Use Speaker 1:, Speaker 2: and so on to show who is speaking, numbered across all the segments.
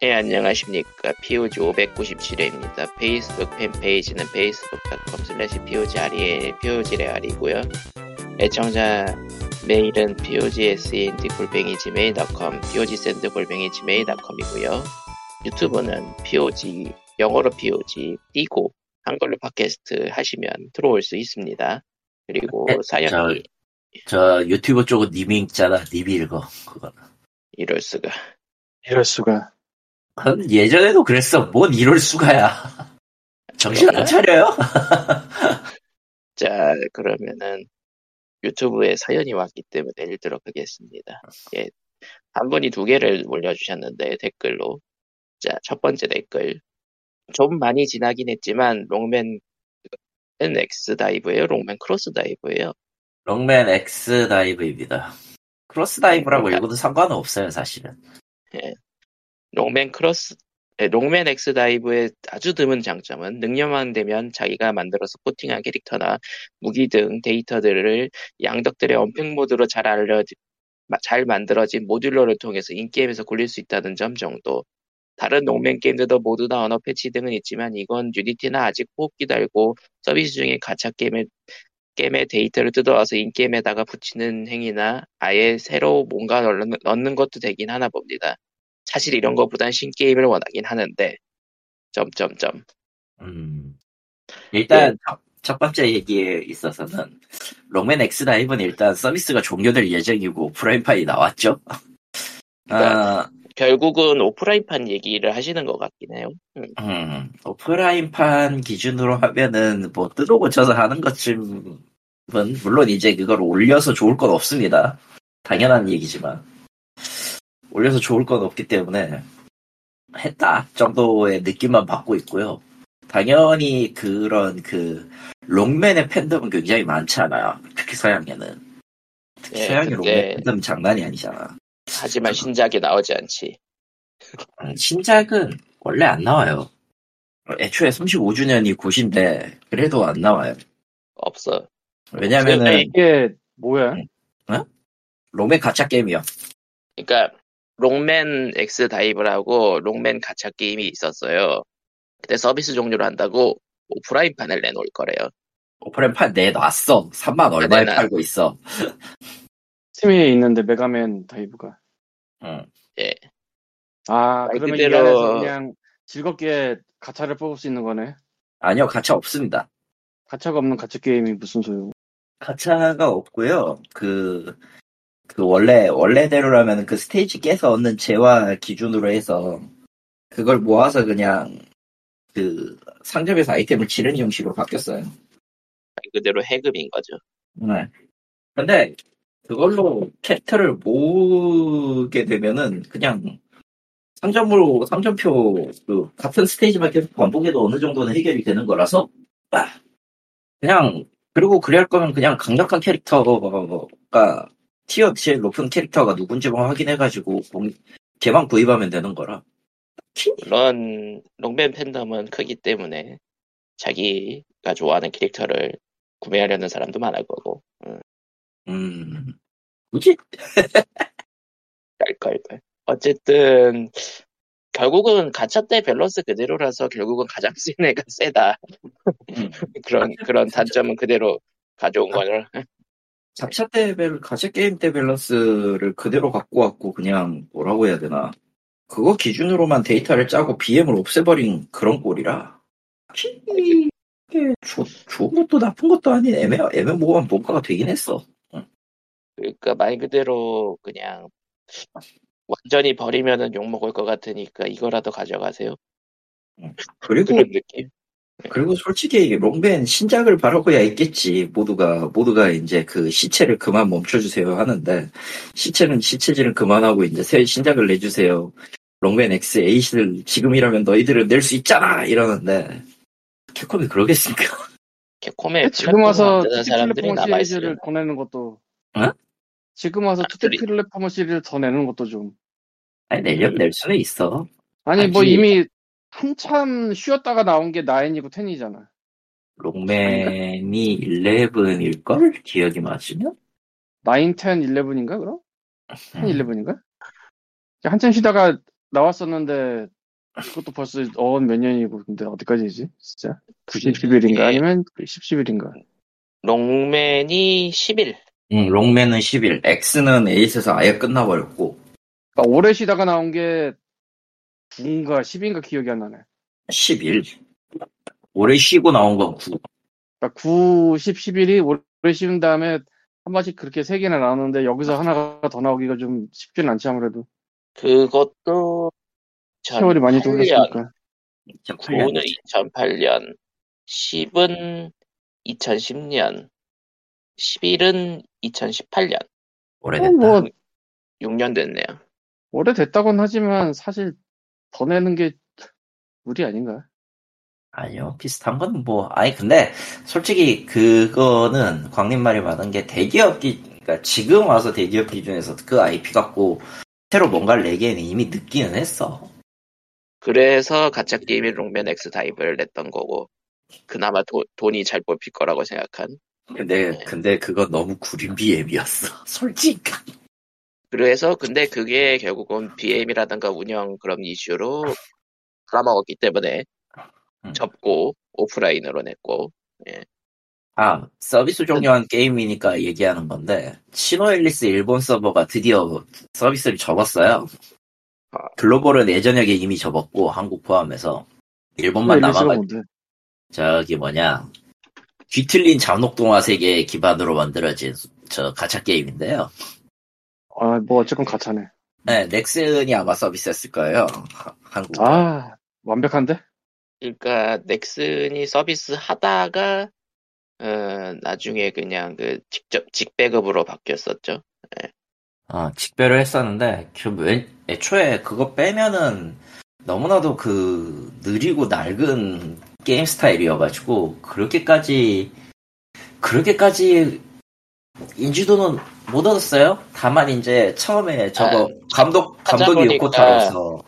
Speaker 1: 네, 안녕하십니까. POG 597회입니다. 페이스북 팬페이지는 facebook.com slash POGREL, POGREAL이고요. 애청자 메일은 POGSEND 골뱅이 gmail.com, POGSEND 골뱅이 gmail.com이고요. 유튜브는 POG, 영어로 POG, 띄고, 한글로 팟캐스트 하시면 들어올 수 있습니다. 그리고
Speaker 2: 네,
Speaker 1: 사연이
Speaker 2: 저 유튜브 쪽은 님이 읽잖아. 님이 읽어. 그거는.
Speaker 1: 이럴 수가.
Speaker 3: 이럴 수가.
Speaker 2: 그건 예전에도 그랬어. 뭔 이럴 수가야. 정신 안 차려요?
Speaker 1: 자, 그러면은 유튜브에 사연이 왔기 때문에 읽도록 하겠습니다. 예. 한 분이 두 개를 올려주셨는데 댓글로. 자, 첫 번째 댓글. 좀 많이 지나긴 했지만 록맨은 X 다이브예요, 록맨 크로스 다이브예요.
Speaker 2: 록맨 X 다이브입니다. 크로스 다이브라고
Speaker 1: 네.
Speaker 2: 읽어도 상관은 없어요, 사실은.
Speaker 1: 록맨 크로스 예, 록맨 X 다이브의 아주 드문 장점은 능력만 되면 자기가 만들어서 코딩한 캐릭터나 무기 등 데이터들을 양덕들의 unpack mod로 잘 알려 마- 잘 만들어진 모듈러를 통해서 in-game에서 굴릴 수 있다는 점 정도. 다른 록맨 게임들도 모두 다 언어 패치 등은 있지만 이건 유니티나 아직 호흡기 달고 서비스 중에 가챠 게임의 게임의 데이터를 뜯어와서 in-game에다가 붙이는 행위나 아예 새로 뭔가 넣는 것도 되긴 하나 봅니다. 사실 이런 것보단 신게임을 원하긴 하는데 점점점
Speaker 2: 음. 일단 첫, 첫 번째 얘기에 있어서는 록맨 X 다이브는 일단 서비스가 종료될 예정이고 오프라인판이 나왔죠. 아,
Speaker 1: 결국은 오프라인판 얘기를 하시는 것 같긴 해요. 음,
Speaker 2: 음, 오프라인판 기준으로 하면은 뭐 뜯어 고쳐서 하는 것쯤은 물론 이제 그걸 올려서 좋을 건 없습니다. 당연한 얘기지만 올려서 좋을 건 없기 때문에 했다 정도의 느낌만 받고 있고요. 당연히 그런 그 롱맨의 팬덤은 굉장히 많잖아요. 특히 서양에는. 특히
Speaker 1: 예,
Speaker 2: 서양의
Speaker 1: 근데-
Speaker 2: 롱맨 팬덤 장난이 아니잖아.
Speaker 1: 하지만 신작이 나오지 않지.
Speaker 2: 음, 신작은 원래 안 나와요. 애초에 35주년이 9시인데 그래도 안 나와요.
Speaker 1: 없어.
Speaker 2: 왜냐면은
Speaker 1: 네.
Speaker 3: 이게 뭐야?
Speaker 2: 롱맨 가챠 게임이요.
Speaker 1: 그러니까 롱맨 X 다이브라고 롱맨 가챠 게임이 있었어요. 그때 서비스 종료를 한다고 오프라인판을 내놓을 거래요.
Speaker 2: 오프라인판 내놨어. 3만 얼마에
Speaker 1: 내놔.
Speaker 2: 팔고 있어.
Speaker 3: 스팀에 있는데 메가맨 다이브가.
Speaker 2: 응.
Speaker 1: 예.
Speaker 3: 아,
Speaker 1: 말
Speaker 3: 그러면
Speaker 1: 그대로-
Speaker 3: 이 안에서 그냥 즐겁게 가차를 뽑을 수 있는 거네.
Speaker 2: 아니요, 가챠 없습니다.
Speaker 3: 가차가 없는 가차 게임이 무슨 소용?
Speaker 2: 가챠가 없고요. 그, 그 원래, 원래대로라면 그 스테이지 깨서 얻는 재화 기준으로 해서 그걸 모아서 그냥 그 상점에서 아이템을 지르는 형식으로 바뀌었어요.
Speaker 1: 말 그대로 해금인 거죠.
Speaker 2: 네. 근데 그걸로 캐릭터를 모으게 되면은 그냥 상점으로 상점표 그 같은 스테이지만 계속 반복해도 어느 정도는 해결이 되는 거라서 아, 그냥 그리고 그래야 할 거면 그냥 강력한 캐릭터가 티어 제일 높은 캐릭터가 누군지만 확인해가지고 공- 걔만 구입하면 되는 거라.
Speaker 1: 물론 롱맨 팬덤은 크기 때문에 자기가 좋아하는 캐릭터를 구매하려는 사람도 많을 거고 음,
Speaker 2: 음, 뭐지?
Speaker 1: 깔깔깔. 어쨌든 결국은 가챠 때 밸런스 그대로라서 결국은 가장 센 애가 세다.
Speaker 2: 음.
Speaker 1: 그런 그런 단점은 그대로 가져온 거를.
Speaker 2: 때 밸, 가챠 게임 때 밸런스를 그대로 갖고 왔고, 그냥, 뭐라고 해야 되나. 그거 기준으로만 데이터를 짜고 BM을 없애버린 그런 꼴이라. 이게 좋, 좋은 것도 나쁜 것도 아닌 애매, 애매모호한 뭔가가 되긴 했어.
Speaker 1: 그러니까 말 그대로 그냥 완전히 버리면은 욕 먹을 것 같으니까 이거라도 가져가세요.
Speaker 2: 그리고,
Speaker 1: 그런 느낌.
Speaker 2: 그리고 솔직히 롱맨 신작을 바라고야 있겠지. 모두가, 모두가 이제 그 시체를 그만 멈춰주세요 하는데, 시체는, 시체질은 그만하고 이제 새 신작을 내주세요. 롱맨 X 에이스를 지금이라면 너희들은 낼 수 있잖아! 이러는데, 캡콤이 그러겠습니까?
Speaker 1: 캡콤에
Speaker 3: 지금 와서
Speaker 1: 사람들이 남아있어요.
Speaker 3: 시리즈를 더 내는 것도.
Speaker 2: 어?
Speaker 3: 지금 와서
Speaker 1: 아,
Speaker 3: 투티
Speaker 1: 둘이-
Speaker 3: 플랫포머 시리즈를 더 내는 것도 좀.
Speaker 2: 아니, 내려면 낼 수는 있어.
Speaker 3: 아니, 뭐
Speaker 2: 아니지.
Speaker 3: 이미 한참 쉬었다가 나온 게 9이고 10이잖아.
Speaker 2: 롱맨이 11일걸? 기억이 맞으면?
Speaker 3: 9, 10, 11인가 그럼? 10,
Speaker 2: 음.
Speaker 3: 11인가? 한참 쉬다가 나왔었는데 그것도 벌써 어몇 년이고 근데 어디까지지 진짜 90, 11인가
Speaker 1: 예.
Speaker 3: 아니면 10, 11인가
Speaker 1: 롱맨이 10일.
Speaker 2: 응, 롱맨은 10일, X는 에이스에서 아예 끝나버렸고,
Speaker 3: 그러니까 오래 쉬다가 나온 게 9인가 10인가 기억이 안 나네
Speaker 2: 10일. 오래 쉬고 나온 건 9.
Speaker 3: 그러니까 9, 10, 11이 오래 쉬운 다음에 한 번씩 그렇게 세 개나 나오는데 여기서 하나가 더 나오기가 좀 쉽지는 않지 아무래도
Speaker 1: 그것도
Speaker 3: 세월이 많이
Speaker 1: 2008년,
Speaker 3: 돌렸으니까
Speaker 1: 9는 2008년, 10은 2010년, 11은 2018년.
Speaker 2: 오래됐다.
Speaker 3: 뭐
Speaker 1: 6년 됐네요.
Speaker 3: 오래됐다고는 하지만 사실 더 내는 게 무리 아닌가
Speaker 2: 아니요, 비슷한 건 뭐, 아니, 근데, 솔직히, 그거는, 광님 말이 맞은 게, 대기업 기, 그니까, 지금 와서 대기업 기준에서 그 IP 갖고, 새로 뭔가를 내기에는 이미 늦기는 했어.
Speaker 1: 그래서 가짜 게임이 롱맨 X 다이브를 냈던 거고, 그나마 도- 돈이 잘 뽑힐 거라고 생각한.
Speaker 2: 근데, 근데 그건 너무 구린 BM이었어. 솔직히.
Speaker 1: 그래서 근데 그게 결국은 BM이라든가 운영 그런 이슈로 까먹었기 때문에
Speaker 2: 음.
Speaker 1: 접고 오프라인으로 냈고
Speaker 2: 아, 서비스 종료한 게임이니까 얘기하는 건데, 시노앨리스 일본 서버가 드디어 서비스를 접었어요.
Speaker 1: 아.
Speaker 2: 글로벌은 예전역에 이미 접었고, 한국 포함해서. 일본만
Speaker 3: 앨리스가
Speaker 2: 남아가,
Speaker 3: 뭔데
Speaker 2: 저기 뭐냐, 뒤틀린 잠록동화 세계 기반으로 만들어진 저 가챠 게임인데요.
Speaker 3: 아 뭐 어쨌건 가차네
Speaker 2: 네, 넥슨이 아마 서비스했을 거예요. 하- 한국.
Speaker 3: 아 완벽한데
Speaker 1: 그러니까 넥슨이 서비스 하다가 어, 나중에 그냥 그 직접 직배급으로 바뀌었었죠.
Speaker 2: 아, 직배를 했었는데, 그 웬- 애초에 그거 빼면은 너무나도 그 느리고 낡은 게임 스타일이어가지고, 그렇게까지, 그렇게까지 인지도는 못 얻었어요? 다만 이제 처음에 저거 감독, 감독이 요코타로서,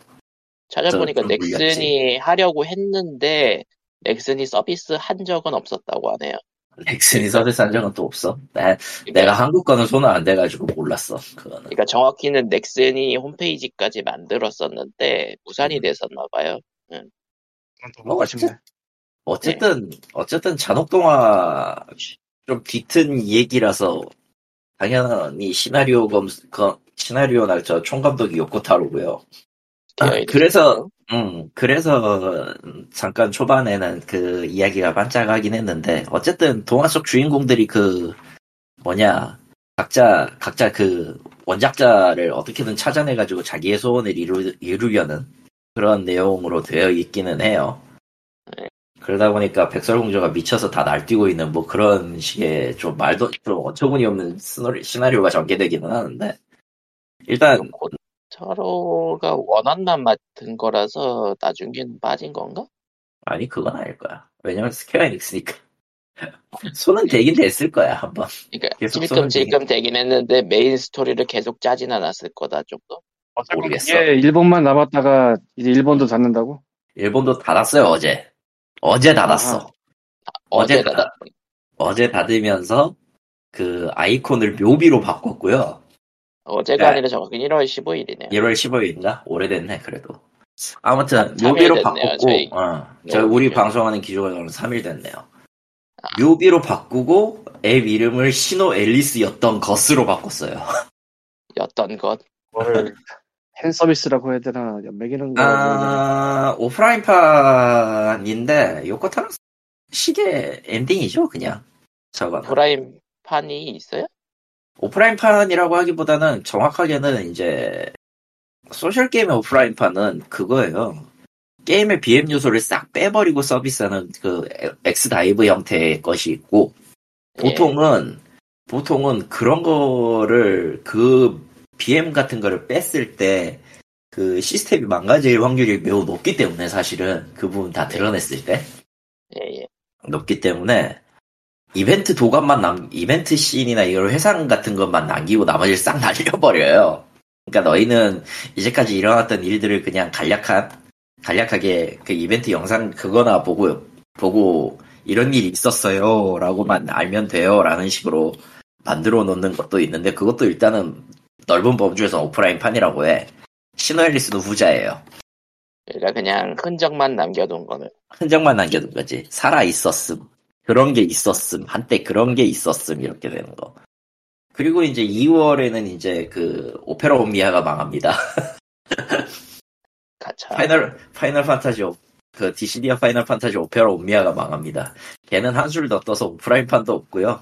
Speaker 1: 찾아보니까
Speaker 2: 좀 물렸지.
Speaker 1: 넥슨이 하려고 했는데 넥슨이 서비스 한 적은 없었다고 하네요.
Speaker 2: 넥슨이 서비스 한 적은 또 없어. 나,
Speaker 1: 그러니까,
Speaker 2: 내가 한국 거는 손을 안 대가지고 몰랐어, 그거는.
Speaker 1: 그러니까 정확히는 넥슨이 홈페이지까지 만들었었는데 무산이 됐었나 봐요.
Speaker 2: 뭐, 어쨌든, 어쨌든, 어쨌든 잔혹 동화 좀 뒤튼 얘기라서 당연히 시나리오 검, 그, 시나리오나 저 총감독이 요코타로고요. 아,
Speaker 1: 있는
Speaker 2: 그래서, 음, 그래서 잠깐 초반에는 그 이야기가 반짝하긴 했는데 어쨌든 동화 속 주인공들이 그 뭐냐 각자 각자 그 원작자를 어떻게든 찾아내가지고 자기의 소원을 이루, 이루려는 그런 내용으로 되어 있기는 해요. 그러다 보니까 백설공주가 미쳐서 다 날뛰고 있는 뭐 그런 식의 좀 말도 좀 어처구니 없는 스노리- 시나리오가 전개되기는 하는데 일단
Speaker 1: 코타로가 원한만 맡은 거라서 나중에는 빠진 건가?
Speaker 2: 아니 그건 아닐 거야. 왜냐면 스퀘어 에닉스니까 손은 되긴 됐을 거야 한번.
Speaker 1: 그러니까
Speaker 2: 계속
Speaker 1: 찔끔 찔끔 되긴 했는데 메인 스토리를 계속 짜진 않았을 거다.
Speaker 3: 어쨌건
Speaker 2: 모르겠어.
Speaker 3: 그게 일본만 남았다가 이제 일본도 닫는다고
Speaker 2: 일본도 닫았어요 어제. 어제 닫았어. 어제
Speaker 1: 어제
Speaker 2: 닫아.
Speaker 1: 닫았
Speaker 2: 어제 닫으면서 그 아이콘을 묘비로 바꿨고요.
Speaker 1: 어제가
Speaker 2: 네.
Speaker 1: 아니라 정확히 1월 15일이네요.
Speaker 2: 1월 15일인가? 오래됐네 그래도. 아무튼 묘비로
Speaker 1: 됐네요,
Speaker 2: 바꿨고,
Speaker 1: 저희.
Speaker 2: 어, 저
Speaker 1: 묘비.
Speaker 2: 우리 방송하는 기준으로는 3일 됐네요. 묘비로 바꾸고 앱 이름을 신호 앨리스였던 것으로 바꿨어요.
Speaker 1: 였던 것.
Speaker 3: 뭘 팬 서비스라고 해야 되나 엿먹이는 거
Speaker 2: 아, 오프라인판인데, 요코타로식의 엔딩이죠, 그냥. 저거.
Speaker 1: 프라임 판이 있어요?
Speaker 2: 오프라인판이라고 하기보다는 정확하게는 이제, 소셜 게임의 오프라인판은 그거예요. 게임의 BM 요소를 싹 빼버리고 서비스하는 그 엑스 다이브 형태의 것이 있고, 보통은, 보통은 그런 거를 그 BM 같은 거를 뺐을 때, 그 시스템이 망가질 확률이 매우 높기 때문에 사실은 그 부분 다 드러냈을 때
Speaker 1: 예, 예.
Speaker 2: 높기 때문에 이벤트 도감만 남 이벤트 씬이나 이런 회상 같은 것만 남기고 나머지를 싹 날려버려요. 그러니까 너희는 이제까지 일어났던 일들을 그냥 간략한 간략하게 그 이벤트 영상 그거나 보고 보고 이런 일이 있었어요라고만 알면 돼요라는 식으로 만들어 놓는 것도 있는데 그것도 일단은 넓은 범주에서 오프라인 판이라고 해. 신호 앨리스도 후자예요.
Speaker 1: 그러니까 그냥 흔적만 남겨둔 거는
Speaker 2: 흔적만 남겨둔 거지. 살아 있었음. 그런 게 있었음. 한때 그런 게 있었음. 이렇게 되는 거. 그리고 이제 2월에는 이제 그 오페라 옴니아가 망합니다.
Speaker 1: 가차.
Speaker 2: 파이널 파이널 판타지 오- 그 디시디아 파이널 판타지 오페라 옴니아가 망합니다. 걔는 한술 더 떠서 오프라인 판도 없고요.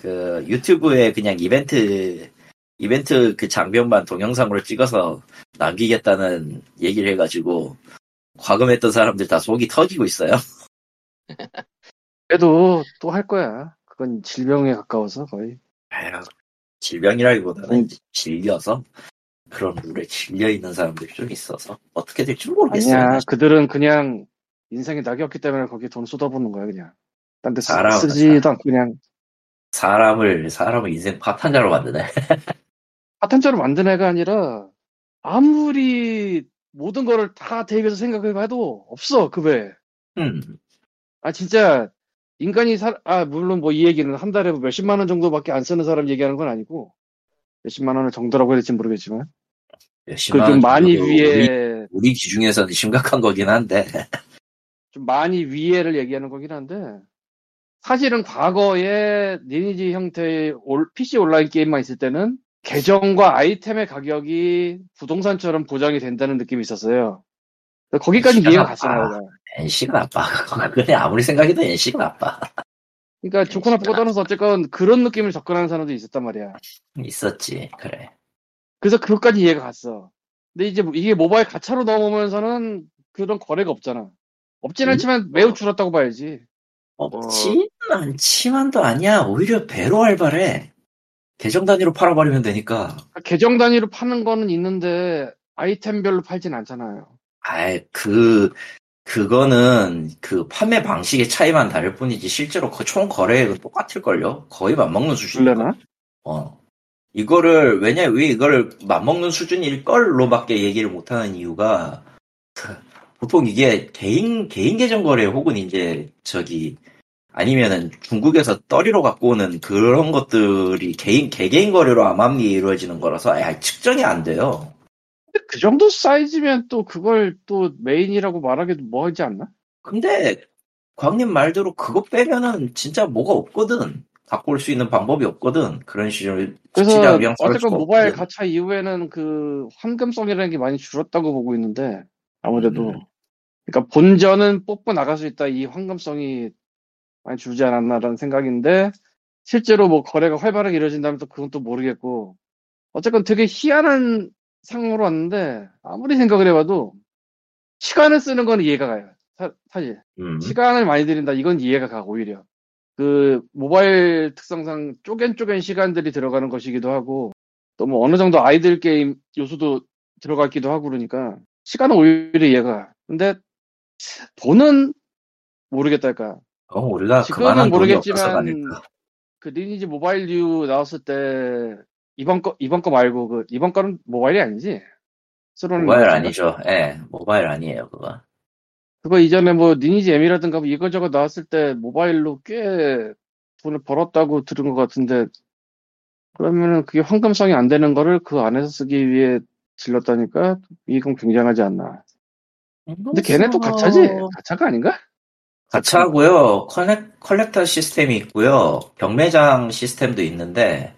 Speaker 2: 그 유튜브에 그냥 이벤트 이벤트 그 장면만 동영상으로 찍어서 남기겠다는 얘기를 해가지고 과금했던 사람들 다 속이 터지고 있어요.
Speaker 3: 그래도 또 할 거야. 그건 질병에 가까워서 거의.
Speaker 2: 아휴, 질병이라기보다는
Speaker 3: 음.
Speaker 2: 이제 질려서 그런 룰에 질려 있는 사람들이 좀 있어서 어떻게 될지 모르겠어요.
Speaker 3: 아니야, 그들은 그냥 인생이 낙이었기 때문에 거기에 돈 쏟아붓는 거야, 그냥. 딴 데 쓰지도 않고 그냥
Speaker 2: 사람을 사람을 인생 파탄자로 만드네.
Speaker 3: 파탄자로 만든 애가 아니라 아무리 모든 거를 다 대입해서 생각해봐도 없어, 그 외에.
Speaker 2: 음.
Speaker 3: 아, 진짜 인간이 살, 아, 물론 뭐 이 얘기는 한 달에 뭐 몇십만 원 정도밖에 안 쓰는 사람 얘기하는 건 아니고 몇십만 원을 정도라고 해야 될지 모르겠지만 그
Speaker 2: 몇십만 좀원
Speaker 3: 많이 위에
Speaker 2: 우리, 우리 기준에서는 심각한 거긴 한데
Speaker 3: 좀 많이 위에를 얘기하는 거긴 한데 사실은 과거에 리니지 형태의 올- PC 온라인 게임만 있을 때는 계정과 아이템의 가격이 부동산처럼 보장이 된다는 느낌이 있었어요. 거기까지 이해가. 갔어요.
Speaker 2: NC가 나빠. 그냥 아무리 생각해도 NC가 나빠.
Speaker 3: 그러니까 좋고 나쁘고 떠나서 어쨌건 그런 느낌을 접근하는 사람도 있었단 말이야.
Speaker 2: 있었지. 그래.
Speaker 3: 그래서 그것까지 이해가 갔어. 근데 이제 뭐 이게 모바일 가차로 넘어오면서는 그런 거래가 없잖아. 없진
Speaker 2: 음?
Speaker 3: 않지만 매우 줄었다고 봐야지.
Speaker 2: 없진 않지만도 아니야. 오히려 배로 활발해. 계정 단위로 팔아버리면 되니까.
Speaker 3: 그러니까 계정 단위로 파는 거는 있는데 아이템별로 팔진 않잖아요.
Speaker 2: 아이, 그, 그거는 그 판매 방식의 차이만 다를 뿐이지 실제로 그 총 거래액은 똑같을 걸요? 거의 맞먹는 수준이니까. 어. 이거를, 왜냐, 왜 이거를 맞먹는 수준일 걸로밖에 얘기를 못 하는 이유가, 그, 보통 이게 개인, 개인 계정 거래 혹은 이제, 저기, 아니면은 중국에서 떨이로 갖고 오는 그런 것들이 개인, 개개인 거래로 암암리에 이루어지는 거라서, 야, 측정이 안 돼요.
Speaker 3: 근데 그 정도 사이즈면 또 그걸 또 메인이라고 말하기도 뭐하지 않나?
Speaker 2: 근데, 광님 말대로 그거 빼면은 진짜 뭐가 없거든. 갖고 올 수 있는 방법이 없거든. 그런 시절,
Speaker 3: 그래서 어쨌건
Speaker 2: 수가
Speaker 3: 모바일
Speaker 2: 없거든.
Speaker 3: 가차 이후에는 그 황금성이라는 게 많이 줄었다고 보고 있는데 아무래도
Speaker 2: 음.
Speaker 3: 그러니까 본전은 뽑고 나갈 수 있다 이 황금성이 많이 줄지 않았나라는 생각인데 실제로 뭐 거래가 활발하게 이루어진다면 또 그건 또 모르겠고 어쨌건 되게 희한한 상황으로 왔는데 아무리 생각을 해봐도 시간을 쓰는 건 이해가 가요. 사, 사실
Speaker 2: 음.
Speaker 3: 시간을 많이 들인다. 이건 이해가 가 오히려. 그 모바일 특성상 쪼갠쪼갠 시간들이 들어가는 것이기도 하고 또 뭐 어느 정도 아이들 게임 요소도 들어갔기도 하고 그러니까 시간은 오히려 이해가 가. 근데 돈은 모르겠달까
Speaker 2: 어, 우리가
Speaker 3: 지금은
Speaker 2: 그만한 돈이
Speaker 3: 모르겠지만. 그 리니지 모바일 류 나왔을 때 이번 거 이번 거 말고 그 이번 거는 모바일이 아니지 새로운
Speaker 2: 모바일? 아니죠. 예, 모바일 아니에요, 그거.
Speaker 3: 그거 이전에 뭐 리니지 M이라든가 뭐 이거저거 나왔을 때 모바일로 꽤 돈을 벌었다고 들은 것 같은데 그러면은 그게 황금성이 안 되는 거를 그 안에서 쓰기 위해 질렀다니까 이건 굉장하지 않나. 근데 걔네 또 가차지? 가차가 아닌가?
Speaker 2: 가차하고요. 커넥, collector 시스템이 있고요. 경매장 시스템도 있는데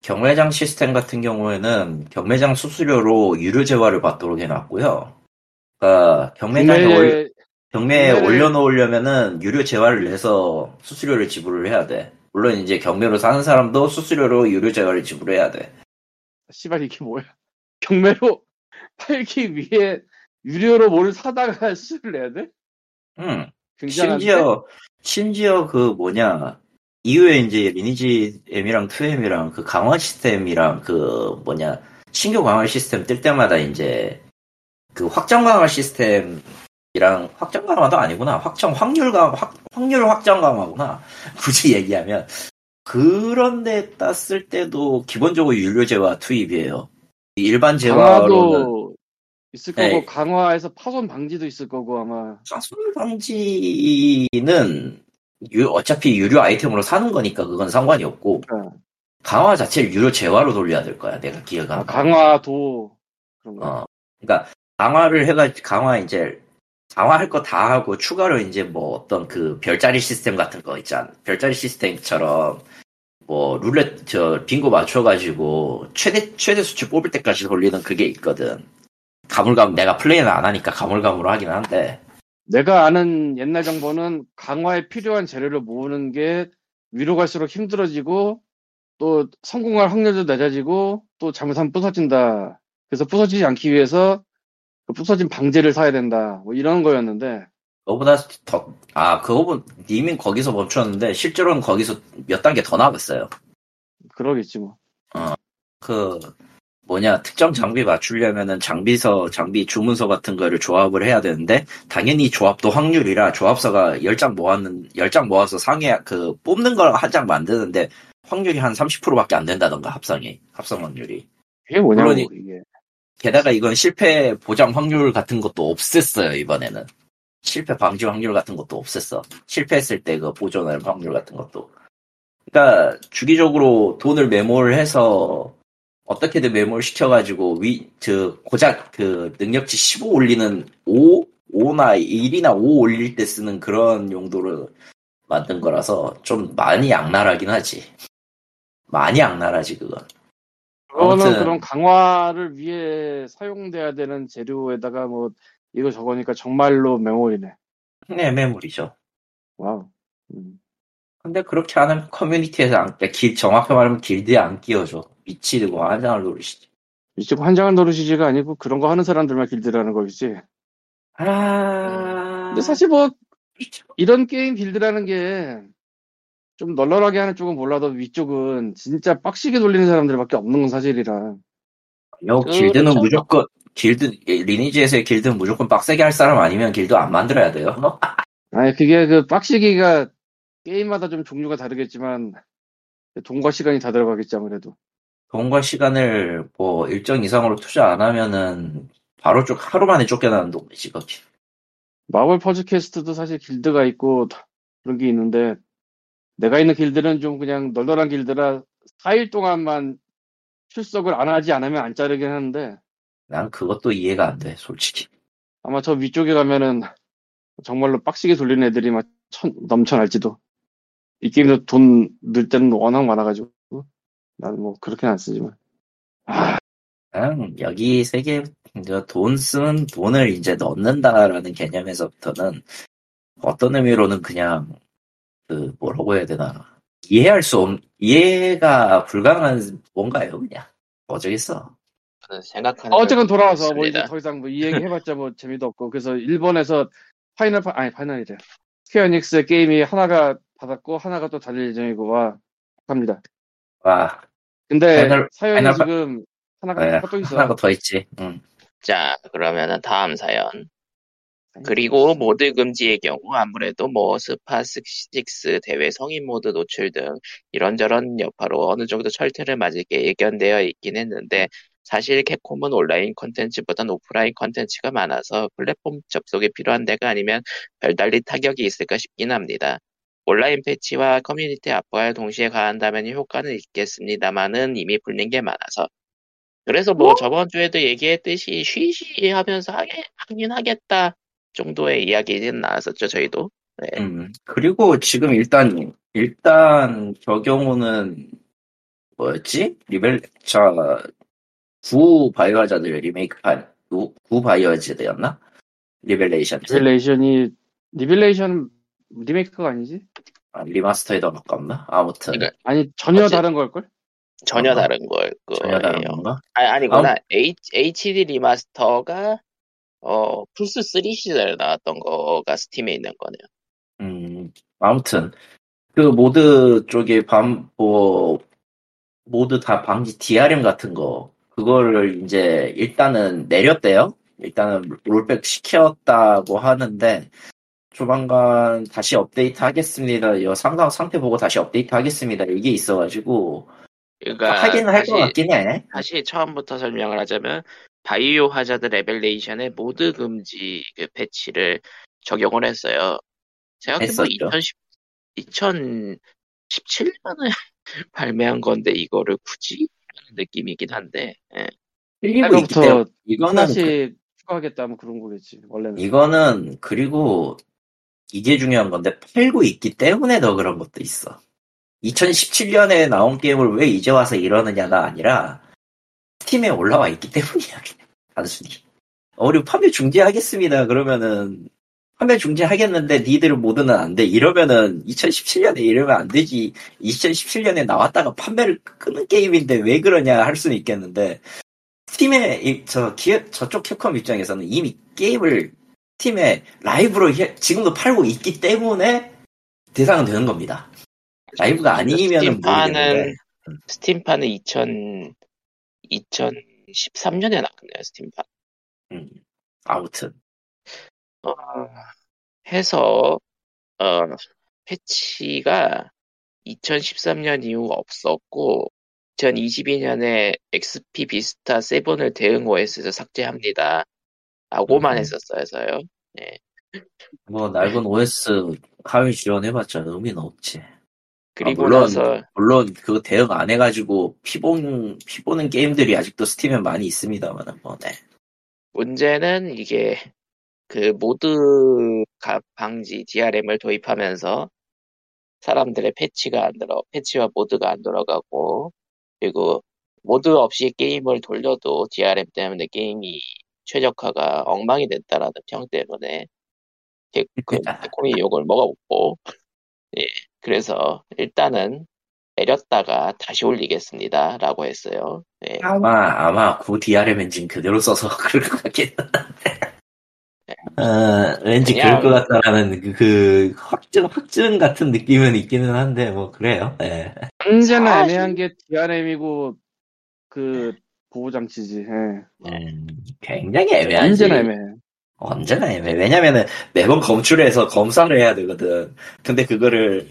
Speaker 2: 경매장 시스템 같은 경우에는 경매장 수수료로 유료 재화를 받도록 해놨고요. 그러니까 경매장에 올, 경매에 올려놓으려면은 유료 재화를 내서 수수료를 지불을 해야 돼. 물론 이제 경매로 사는 사람도 수수료로 유료 재화를 지불해야 돼.
Speaker 3: 씨발 이게 뭐야? 경매로 팔기 위해 유료로 뭘 사다가 수수료를 내야 돼?
Speaker 2: 음.
Speaker 3: 굉장한데?
Speaker 2: 심지어 심지어 그 뭐냐 이후에 이제 리니지 M이랑 2M이랑 그 강화 시스템이랑 그 뭐냐 신규 강화 시스템 뜰 때마다 이제 그 확정 강화 시스템이랑 확정 강화도 아니구나. 확정 확률 강 확, 확률 확정 강화구나. 굳이 얘기하면. 그런데 땄을 때도 기본적으로 유료 재화 투입이에요. 일반
Speaker 3: 강화도 있을 거고
Speaker 2: 네.
Speaker 3: 강화에서 파손 방지도 있을 거고 아마
Speaker 2: 파손 방지는 유- 어차피 유료 아이템으로 사는 거니까 그건 상관이 없고
Speaker 3: 그러니까
Speaker 2: 강화 자체를 유료 재화로 돌려야 될 거야 내가 기억하는
Speaker 3: 아, 강화도 그런 거.
Speaker 2: 어, 그러니까 강화를 해가 강화 이제 강화할 거 다 하고 추가로 이제 뭐 어떤 그 별자리 시스템 같은 거 있잖아. 별자리 시스템처럼 뭐 룰렛 저 빙고 맞춰가지고 최대 최대 수치 뽑을 때까지 돌리는 그게 있거든. 가물가물 내가 플레이는 안 하니까 가물가물 하긴 한데
Speaker 3: 내가 아는 옛날 정보는 강화에 필요한 재료를 모으는 게 위로 갈수록 힘들어지고 또 성공할 확률도 낮아지고 또 잘못하면 부서진다. 그래서 부서지지 않기 위해서 그 부서진 방제를 사야 된다. 뭐 이런 거였는데
Speaker 2: 그거보다 더, 아, 그거보, 님은 거기서 멈췄는데, 실제로는 거기서 몇 단계 더 나갔어요.
Speaker 3: 그러겠지 뭐.
Speaker 2: 그, 뭐냐, 특정 장비 맞추려면은 장비서, 장비 주문서 같은 거를 조합을 해야 되는데, 당연히 조합도 확률이라 조합서가 10장 모았는, 10장 모아서 상해, 그, 뽑는 걸 한 장 만드는데, 확률이 한 30%밖에 안 된다던가, 합성이. 합성 확률이.
Speaker 3: 이게 뭐냐고
Speaker 2: 물론
Speaker 3: 이게.
Speaker 2: 게다가 이건 실패 보장 확률 같은 것도 없앴어요, 이번에는. 실패 방지 확률 같은 것도 없앴어. 실패했을 때 그 보존할 확률 같은 것도. 그러니까 주기적으로 돈을 메모를 해서 어떻게든 메모를 시켜가지고 위, 저, 고작 그 능력치 15 올리는 5? 5나 1이나 5 올릴 때 쓰는 그런 용도로 만든 거라서 좀 많이 악랄하긴 하지. 많이 악랄하지, 그건.
Speaker 3: 그거는
Speaker 2: 아무튼-
Speaker 3: 그런 강화를 위해 사용돼야 되는 재료에다가 뭐 이거 저거니까 정말로 매물이네.
Speaker 2: 네, 매물이죠.
Speaker 3: 와우. 음.
Speaker 2: 근데 그렇게 하는 커뮤니티에서 안, 길, 정확히 말하면 길드에 안 끼워줘. 미치고 환장할 노릇이지.
Speaker 3: 이쪽 환장한 노릇이지가 아니고 그런 거 하는 사람들만 길드라는 거겠지.
Speaker 2: 아.
Speaker 3: 근데 사실 뭐 이런 게임 길드라는 게 좀 널널하게 하는 쪽은 몰라도 위쪽은 진짜 빡시게 돌리는 사람들밖에 없는 건 사실이라.
Speaker 2: 요 길드는
Speaker 1: 그렇죠.
Speaker 2: 무조건 길드 리니지에서의 길드는 무조건 빡세게 할 사람 아니면 길드 안 만들어야 돼요.
Speaker 3: 아니 그게 그 빡시기가 게임마다 좀 종류가 다르겠지만 돈과 시간이 다 들어가겠지 아무래도.
Speaker 2: 돈과 시간을 뭐 일정 이상으로 투자 안 하면은 바로 쭉 하루 만에 쫓겨나는 돈이지 거기.
Speaker 3: 마블 퍼즈캐스트도 사실 길드가 있고 그런 게 있는데 내가 있는 길드는 좀 그냥 널널한 길드라 4일 동안만 출석을 안 하지 않으면 안 자르긴 하는데
Speaker 2: 난 그것도 이해가 안 돼, 솔직히.
Speaker 3: 아마 저 위쪽에 가면은 정말로 빡시게 돌리는 애들이 막 천, 넘쳐날지도. 이 게임도 돈 넣을 때는 워낙 많아가지고. 나는 뭐 그렇게는 안 쓰지만.
Speaker 2: 그냥 여기 세계 돈 쓰는 돈을 이제 넣는다라는 개념에서부터는 어떤 의미로는 그냥 그 뭐라고 해야 되나 이해할 수 없, 이해가 불가능한 뭔가요 그냥 어쩌겠어.
Speaker 1: 저는 생각하는
Speaker 3: 아, 어쨌건 돌아와서 뭐. 이제 더 이상 뭐 이 얘기 해봤자 뭐 재미도 없고. 그래서 일본에서 파이널, 파, 아니 파이널이래. 스퀘어닉스 게임이 하나가 받았고 하나가 또 달릴 예정이고 와 합니다.
Speaker 2: 와
Speaker 3: 근데
Speaker 2: 파이널-
Speaker 3: 사연이
Speaker 2: 파이널 파-
Speaker 3: 지금 하나가
Speaker 2: 네,
Speaker 3: 또 있어.
Speaker 2: 하나가 더 있지. 응.
Speaker 1: 자, 그러면은 다음 사연. 그리고 모드 금지의 경우 아무래도 뭐 스파6 대회 성인 모드 노출 등 이런저런 여파로 어느 정도 철퇴를 맞을 게 예견되어 있긴 했는데 사실 캡콤은 온라인 컨텐츠보단 오프라인 컨텐츠가 많아서 플랫폼 접속이 필요한 데가 아니면 별달리 타격이 있을까 싶긴 합니다. 온라인 패치와 커뮤니티 압박을 동시에 가한다면 효과는 있겠습니다만은 이미 풀린 게 많아서 그래서 뭐 저번 주에도 얘기했듯이 쉬쉬 하면서 하게, 하긴 하겠다 정도의 이야기는 나왔었죠 저희도 네.
Speaker 2: 음. 그리고 지금 일단 일단 저 경우는 뭐였지? 리벨 저9 바이오하자드 리메이크판 9, 9 바이오하자드였나? 리벨레이션
Speaker 3: 리빌레이션이 리빌레이션 리메이크가 아니지?
Speaker 2: 아, 리마스터에 더 가깝나? 아무튼
Speaker 1: 그러니까
Speaker 3: 아니 전혀
Speaker 1: 어째-
Speaker 3: 다른 걸걸?
Speaker 1: 전혀
Speaker 2: 어,
Speaker 1: 다른 걸
Speaker 2: 전혀 다른 건가?
Speaker 1: 아니, 아니구나 H, HD remaster가 어 플스 3 시절에 나왔던 거가 스팀에 있는 거네요
Speaker 2: 음, 아무튼 그 모드 쪽에 밤, 뭐 모두 다 방지 DRM 같은 거 그거를 이제 일단은 내렸대요. 일단은 rollback 시켰다고 하는데 조만간 다시 업데이트 하겠습니다. 이 상당 상태 보고 다시 업데이트 하겠습니다. 이게 있어가지고
Speaker 1: 그러니까
Speaker 2: 하긴 할것
Speaker 1: 다시,
Speaker 2: 같긴 해.
Speaker 1: 다시 처음부터 설명을 하자면 Biohazard Revelation의 모드 금지 그 패치를 적용을 했어요. 생각해보면
Speaker 2: 했었죠.
Speaker 1: 2010, 2017년에 발매한 건데 이거를 굳이? 느낌이긴 한데 예.
Speaker 2: 틀리고 있기 때문에
Speaker 3: 할로부터
Speaker 2: 이거는
Speaker 3: 하나씩 추가하겠다 뭐 그런 거겠지 원래는.
Speaker 2: 이거는 그리고 이게 중요한 건데 팔고 있기 때문에 더 그런 것도 있어. 2017년에 나온 게임을 왜 이제 와서 이러느냐가 아니라 스팀에 올라와 있기 때문이야. 그냥. 단순히. 어, 우리 판매 중지하겠습니다. 그러면은 판매 중지하겠는데 니들 모드는 안 돼. 이러면은 2017년에 이러면 안 되지. 2017년에 나왔다가 판매를 끄는 게임인데 왜 그러냐 할 수는 있겠는데 이- 저 기업 저쪽 캡콤 입장에서는 이미 게임을 스 팀에 라이브로 해- 지금도 팔고 있기 때문에 대상은 되는 겁니다. 라이브가 아니면은
Speaker 1: 스팀판은
Speaker 2: 모르겠는데
Speaker 1: 스팀판은 2000 2013년에 나왔네요 스팀판.
Speaker 2: 음, 아무튼
Speaker 1: 어, 해서 어, 패치가 2013년 이후 없었고 2022년에 XP 비스타 7을 대응 OS에서 삭제합니다. 라고만
Speaker 2: 음.
Speaker 1: 했었어서요.
Speaker 2: 뭐 낡은 OS 하위 지원해봤자 의미는 없지.
Speaker 1: 그리고
Speaker 2: 물론-
Speaker 1: 나서
Speaker 2: 물론 그거 대응 안 해가지고 피본 피보는 게임들이 아직도 스팀에 많이 있습니다만은 뭐 네.
Speaker 1: 문제는 이게 그 모드 가- 방지 DRM을 도입하면서 사람들의 패치가 안 들어 패치와 모드가 안 돌아가고 그리고 모드 없이 게임을 돌려도 DRM 때문에 게임이 최적화가 엉망이 됐다라는 평 때문에 개- 그 개콘이 욕을 먹어먹고 예 그래서 일단은 내렸다가 다시 올리겠습니다 라고 했어요 예.
Speaker 2: 아마 아마 그 DRM 엔진 그대로 써서 그럴 것 같긴 한데. 어, 왠지
Speaker 1: 그냥-
Speaker 2: 그럴 것 같다라는 그, 그 확증 확증 같은 느낌은 있기는 한데 뭐 그래요. 예.
Speaker 3: 언제나
Speaker 1: 사실-
Speaker 3: 애매한 게 DRM이고 그 보호 장 치지. 예.
Speaker 2: 음, 굉장히 애매하지.
Speaker 3: 언제나 애매해.
Speaker 2: 언제나 애매해. 왜냐면은 매번 검출해서 검사를 해야 되거든. 근데 그거를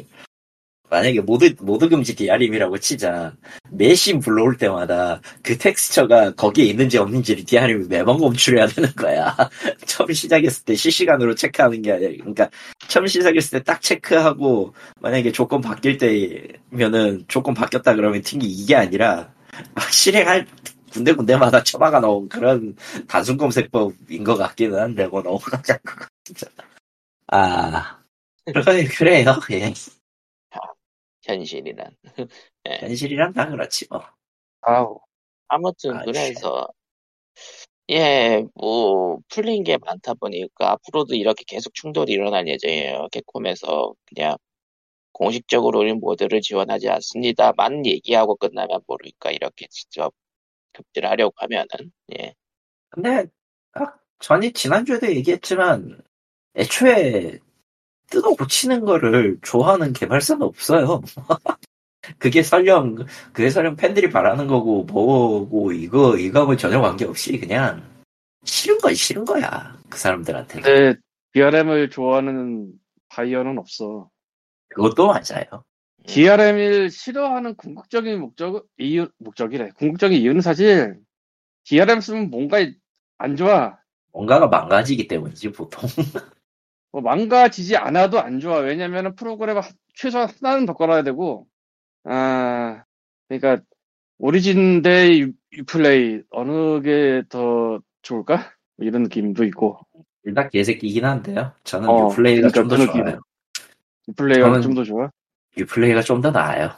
Speaker 2: 만약에 모드 모드 금지 DRM이라고 치자 매신 불러올 때마다 그 텍스처가 거기에 있는지 없는지를 DRM이 매번 검출해야 되는 거야. 처음 시작했을 때 실시간으로 체크하는 게 아니라 그러니까 처음 시작했을 때 딱 체크하고 만약에 조건 바뀔 때면은 조건 바뀌었다 그러면 튕기 이게 아니라 막 실행할 군데군데마다 처박아 놓은 그런 단순 검색법인 것 같기는 한데 뭐 넘어가자 그거 진짜 아 그래 그래요. 예.
Speaker 1: 현실이란.
Speaker 2: 현실이란 다 그렇지 뭐.
Speaker 3: 아우.
Speaker 1: 아무튼
Speaker 2: 아,
Speaker 1: 그래서. 예, 뭐 풀린 게 많다 보니까 앞으로도 이렇게 계속 충돌이 일어날 예정이에요. 캡콤에서 그냥 공식적으로 우리 모드를 지원하지 않습니다만 얘기하고 끝나면 모를까 이렇게 직접 급질하려고 하면은 예.
Speaker 2: 근데 아, 전이 지난주에도 얘기했지만 애초에 뜯어 고치는 거를 좋아하는 개발사는 없어요 그게 설령 그게 설령 팬들이 바라는 거고 뭐고 이거 이거하고 전혀 관계없이 그냥 싫은 건 싫은 거야 그 사람들한테 는
Speaker 3: 근데 DRM을 좋아하는 바이어는 없어.
Speaker 2: 그것도 맞아요
Speaker 3: DRM을 싫어하는 궁극적인 목적 이유 목적이래. 궁극적인 이유는 사실 DRM 쓰면 뭔가 안 좋아.
Speaker 2: 뭔가가 망가지기 때문이지 보통
Speaker 3: 뭐 망가지지 않아도 안 좋아. 왜냐면은 프로그램을 하- 최소한 하나는 더 깔아야 되고, 아, 그러니까 오리진 대 유- 유플레이 어느 게 더 좋을까? 뭐 이런 느낌도 있고,
Speaker 2: 둘다 개새끼긴 한데요 저는
Speaker 3: 어,
Speaker 2: 유플레이가
Speaker 3: 그러니까 좀더그 느낌.
Speaker 2: 좋아요
Speaker 3: 유플레이가 좀 더 좋아.
Speaker 2: 유플레이가 좀 더 나아요.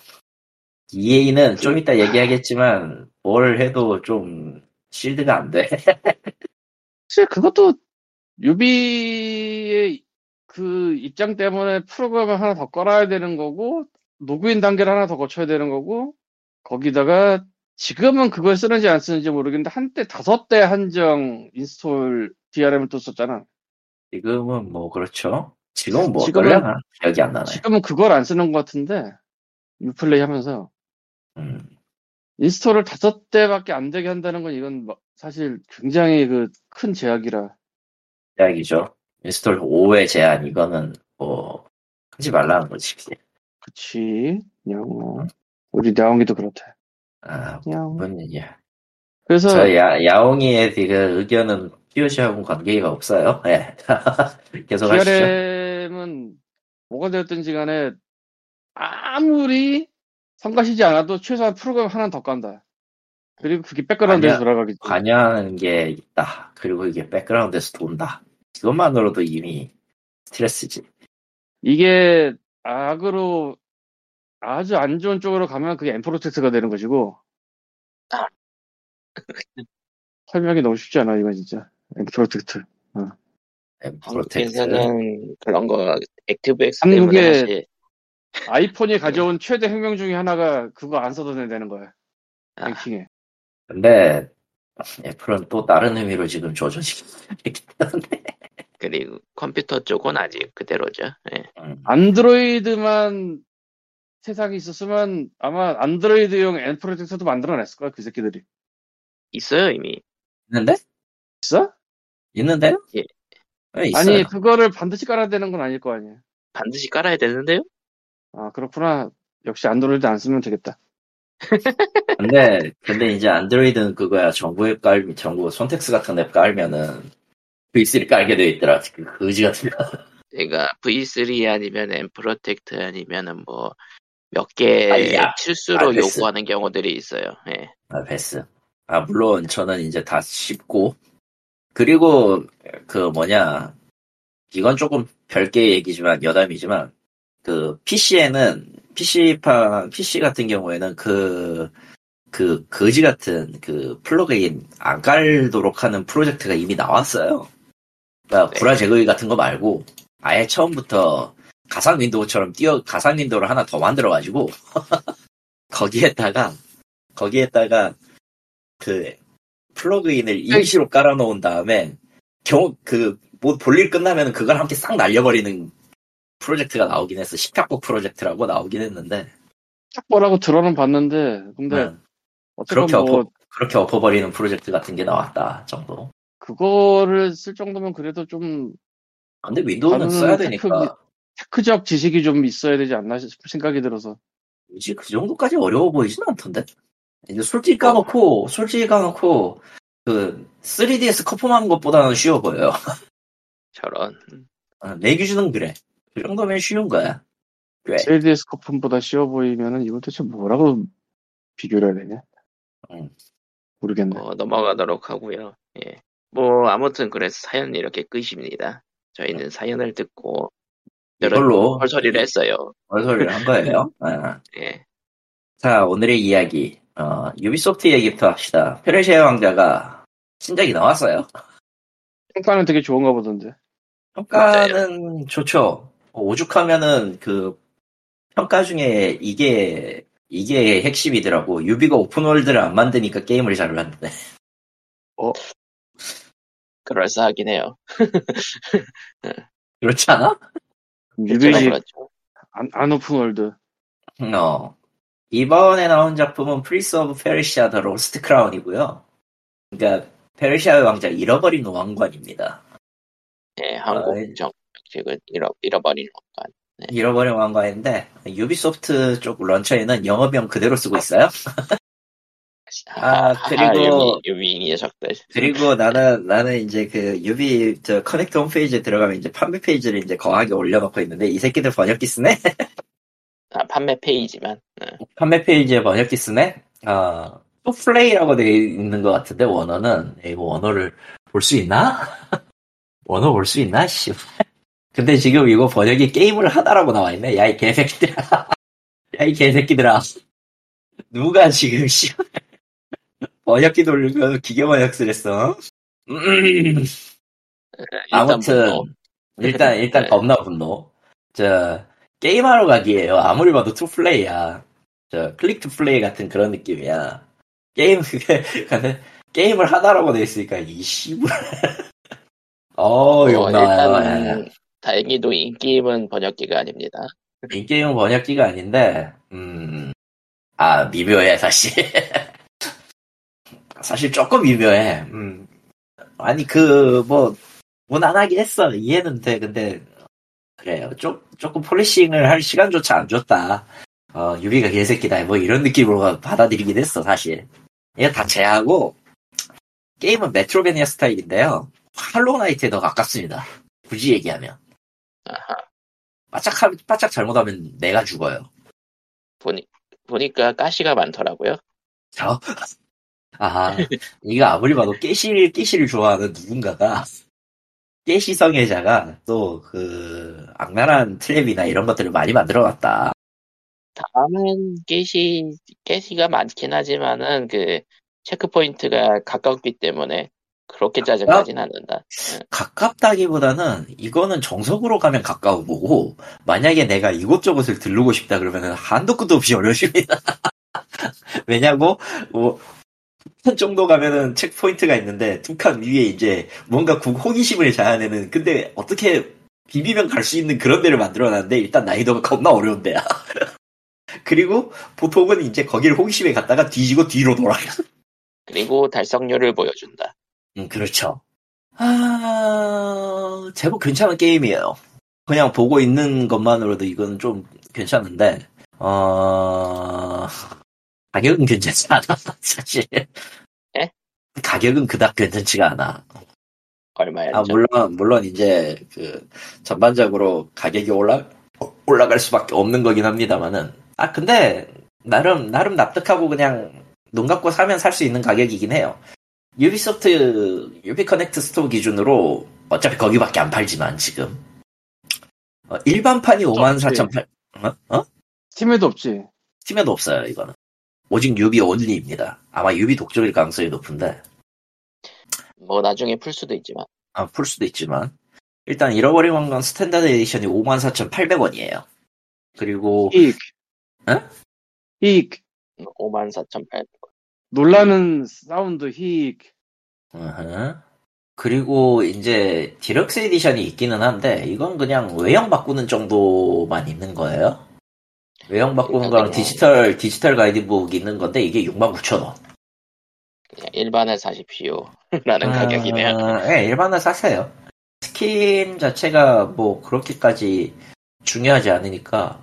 Speaker 2: EA는 좀 이따 얘기하겠지만 뭘 해도 좀 실드가 안 돼.
Speaker 3: 사실 그것도 유비의 그 입장 때문에 프로그램을 하나 더 깔아야 되는 거고, 로그인 단계를 하나 더 거쳐야 되는 거고, 거기다가 지금은 그걸 쓰는지 안 쓰는지 모르겠는데 한때 다섯 대 한정 install DRM을 또 썼잖아.
Speaker 2: 지금은 뭐 그렇죠. 지금은 뭐
Speaker 3: 지금은-
Speaker 2: 기억이 안 나네.
Speaker 3: 지금은 그걸 안 쓰는 것 같은데 Uplay 하면서
Speaker 2: 음,
Speaker 3: install을 다섯 대밖에 안 되게 한다는 건 이건 뭐- 사실 굉장히 그 큰 제약이라
Speaker 2: 이야기죠. install 5회 제한 이거는 뭐 하지 말라는 거지.
Speaker 3: 그치 그냥 뭐 우리 야옹이도 그렇대
Speaker 2: 아, 뭔 얘기야.
Speaker 3: 그래서
Speaker 2: 저 야, 야옹이의 그 의견은 POC하고는 관계가 없어요. 예. 계속 하시죠.
Speaker 3: 뭐가 되었든지 간에 아무리 성가시지 않아도 최소한 프로그램 하나 더 깐다 그리고 그게 백그라운드에서. 돌아가겠지.
Speaker 2: 관여하는 게 있다. 그리고 이게 백그라운드에서 돈다. 이것만으로도 이미 스트레스지.
Speaker 3: 이게 악으로 아주 안 좋은 쪽으로 가면 그게 nProtect가 되는 것이고
Speaker 1: 아.
Speaker 3: 설명이 너무 쉽지 않아 이건 진짜
Speaker 2: nProtect Protect.
Speaker 1: 한국에서는 그런 거 액티브 엑스
Speaker 3: 한국에-
Speaker 1: 때문에 사실
Speaker 3: 아이폰이 가져온 최대 혁명 중에 하나가 그거 안 써도 된다는 거야
Speaker 1: 아,
Speaker 3: 뱅킹에
Speaker 2: 근데 애플은 또 다른 의미로 지금 조져지기 때문에
Speaker 1: 그리고 컴퓨터 쪽은 아직 그대로죠. 예.
Speaker 2: 음.
Speaker 3: 안드로이드만 세상에 있었으면 아마 안드로이드용 엠프로텍트도 만들어냈을 거야 그 새끼들이
Speaker 1: 있어요 이미.
Speaker 2: 있는데?
Speaker 3: 있어?
Speaker 2: 있는데요?
Speaker 1: 예.
Speaker 2: 네, 있어요.
Speaker 3: 아니 그거를 반드시 깔아야 되는 건 아닐 거 아니야
Speaker 1: 반드시 깔아야 되는데요?
Speaker 3: 아 그렇구나 역시 안드로이드 안 쓰면 되겠다
Speaker 2: 근데 근데 이제 안드로이드는 그거야 정부 앱 깔, 정부 손텍스 같은 앱 깔면은 V3 깔게 돼 있더라. 그 거지 같은 거.
Speaker 1: 그러니까 V3 아니면 nProtect 아니면은 뭐 몇 개. 실수로
Speaker 2: 아, 됐어.
Speaker 1: 요구하는 경우들이 있어요. 예.
Speaker 2: 아, 패스. 아, 물론 저는 이제 다 씹고. 그리고 그 뭐냐. 이건 조금 별개의 얘기지만 여담이지만 그 PC에는 PC판 PC 같은 경우에는 그그 거지 같은 그 플러그인 안 깔도록 하는 프로젝트가 이미 나왔어요. 그러니까
Speaker 1: 네.
Speaker 2: 구라 제거기 같은 거 말고 아예 처음부터 가상 윈도우처럼 띄어 가상 윈도우를 하나 더 만들어 가지고 거기에다가 거기에다가 그 plug-in을 임시로 깔아놓은 다음에 경우 그뭐 볼일 끝나면 그걸 함께 싹 날려버리는 프로젝트가 나오긴 했어. 식탁보 프로젝트라고 나오긴 했는데
Speaker 3: 딱 뭐라고 들어는 봤는데 근데
Speaker 2: 응,
Speaker 3: 어쨌건
Speaker 2: 그렇게
Speaker 3: 뭐
Speaker 2: 엎어 그렇게 엎어버리는 프로젝트 같은 게 나왔다 정도.
Speaker 3: 그거를 쓸 정도면 그래도 좀
Speaker 2: 근데 윈도우는 써야
Speaker 3: tech-
Speaker 2: 되니까
Speaker 3: tech적 지식이 좀 있어야 되지 않나 싶은 생각이 들어서
Speaker 2: 굳이 그 정도까지 어려워 보이진 않던데. 이제 솔직히 까놓고 솔직히 까놓고 그 3DS 커펌하는 것보다는 쉬워 보여요.
Speaker 1: 저런.
Speaker 2: 어, 내 기준은 그래. 그 정도면 쉬운 거야. 꽤.
Speaker 3: 3DS 커펌보다 쉬워 보이면은 이건 도대체 뭐라고 비교를 해야 되냐
Speaker 2: 음.
Speaker 3: 모르겠네
Speaker 1: 뭐 넘어가도록 하고요. 예. 뭐 아무튼 그래서 사연 이렇게 끝입니다. 저희는 사연을 듣고
Speaker 2: 이걸로
Speaker 1: 헐소리를 했어요.
Speaker 2: 얼소리를 한 거예요. 아.
Speaker 1: 예.
Speaker 2: 자, 오늘의 이야기. 어, 유비소프트 얘기부터 합시다. 페르시아 왕자가 신작이 나왔어요.
Speaker 3: 평가는 되게 좋은가 보던데
Speaker 2: 평가는 좋죠. 어, 오죽하면은 그 평가 중에 이게 이게 핵심이더라고. 유비가 open world를 안 만드니까 게임을 잘 만드네.
Speaker 1: 그럴싸하긴 해요.
Speaker 2: 그렇지 않아?
Speaker 3: 유비지
Speaker 1: 그렇죠.
Speaker 3: 안, 안 open world
Speaker 2: 어. 이번에 나온 작품은 Prince of Persia The Lost Crown이고요. 그러니까 페르시아의 왕자 잃어버린 왕관입니다.
Speaker 1: 예, 한국
Speaker 2: 아이.
Speaker 1: 정식을 잃어, 잃어버린 것간.
Speaker 2: 잃어버린 왕관인데 유비소프트 쪽 launcher에는 영어명 그대로 쓰고 있어요. 아, 그리고-
Speaker 1: 유비, 유비 녀석들.
Speaker 2: 그리고 나는 나는 이제 그 유비 저 Connect 홈페이지에 들어가면 이제 판매 페이지를 이제 거하게 올려놓고 있는데 이 새끼들 번역기 쓰네.
Speaker 1: 아, 판매 페이지만. 예.
Speaker 2: 판매 페이지에 번역기 쓰네. 아, to play라고 되어 있는 것 같은데 원어는 이거 원어를 볼 수 있나? 원어 볼 수 있나? 씨. 근데 지금 이거 번역이 게임을 하다라고 나와 있네. 야 이 개새끼들아. 야 이 개새끼들아. 누가 지금 씨 번역기 돌리면 기계 번역을 했어? 음, 아무튼. 일단 일단
Speaker 1: 네.
Speaker 2: 겁나 분노. 저 게임하러 가기에요. 아무리 봐도 to play야. 저 click to play 같은 그런 느낌이야. 게임 그게 근데 게임을 하다라고 돼 있으니까 이 씨발. 어,
Speaker 1: 어,
Speaker 2: 욕 나와요.
Speaker 1: 일단 다행히도 인게임은 번역기가 아닙니다.
Speaker 2: 이 게임은 번역기가 아닌데, 음, 아 미묘해 사실. 사실 조금 미묘해. 음. 아니 그 뭐 무난하게 했어 이해는 돼. 근데 그래요. 조, 조금 폴리싱을 할 시간조차 안 줬다. 어 유비가 개새끼다. 뭐 이런 느낌으로 받아들이긴 했어 사실. 이거 다 제하고 게임은 메트로베니아 스타일인데요. 할로우나이트에 더 가깝습니다. 굳이 얘기하면.
Speaker 1: 아하.
Speaker 2: 바짝, 바짝 잘못하면 내가 죽어요.
Speaker 1: 보니, 보니까 가시가 많더라고요.
Speaker 2: 저? 아, 이거 아무리 봐도 깨실, 깨실을 좋아하는 누군가가, 깨시 성애자가 또 그, 악랄한 트랩이나 이런 것들을 많이 만들어 놨다.
Speaker 1: 다음은 깨시 깨시가 많긴 하지만은 그 체크포인트가 가깝기 때문에 그렇게 짜증나진 않는다.
Speaker 2: 가깝다기보다는 이거는 정석으로 가면 가까운 거고, 만약에 내가 이곳저곳을 들르고 싶다 그러면은 한도 끝도 없이 어려워집니다. 왜냐고, 뭐, 한 정도 가면은 체크포인트가 있는데, 두 칸 위에 이제 뭔가 구- 호기심을 자아내는, 근데 어떻게 비비면 갈 수 있는 그런 데를 만들어 놨는데, 일단 난이도가 겁나 어려운 데야. 그리고 보통은 이제 거기를 호기심에 갔다가 뒤지고 뒤로 돌아가.
Speaker 1: 그리고 달성률을 보여준다.
Speaker 2: 음, 그렇죠. 아, 제법 괜찮은 게임이에요. 그냥 보고 있는 것만으로도 이건 좀 괜찮은데, 어, 가격은 괜찮지 않아, 사실.
Speaker 1: 예?
Speaker 2: 가격은 그닥 괜찮지가 않아.
Speaker 1: 얼마였죠?
Speaker 2: 아, 물론, 물론 이제, 그, 전반적으로 가격이 올라, 올라갈 수밖에 없는 거긴 합니다만은. 아, 근데, 나름, 나름 납득하고 그냥, 눈 감고 사면 살 수 있는 가격이긴 해요. 유비소프트, 유비커넥트 store 기준으로, 어차피 거기밖에 안 팔지만, 지금. 어, 일반판이 54,800, 어? 어?
Speaker 3: 스팀에도 없지.
Speaker 2: 스팀에도 없어요, 이거는. 오직 유비 only입니다. 아마 유비 독점일 가능성이 높은데.
Speaker 1: 뭐 나중에 풀 수도 있지만
Speaker 2: 아, 풀 수도 있지만. 일단 잃어버린 왕관 스탠다드 에디션이 54,800원이에요. 그리고
Speaker 3: 히익.
Speaker 2: 에?
Speaker 3: 히익.
Speaker 1: 54,800원.
Speaker 3: 놀라는 사운드 히익.
Speaker 2: 그리고 이제 Deluxe Edition이 있기는 한데 이건 그냥 외형 바꾸는 정도만 있는 거예요. 외형 바꾸는 거랑 디지털 디지털 가이드북 있는 건데 이게 69,000원.
Speaker 1: 그냥 일반을 사십시오. 라는 가격이네요.
Speaker 2: 네, 일반을 사세요. 스킨 자체가 뭐 그렇게까지 중요하지 않으니까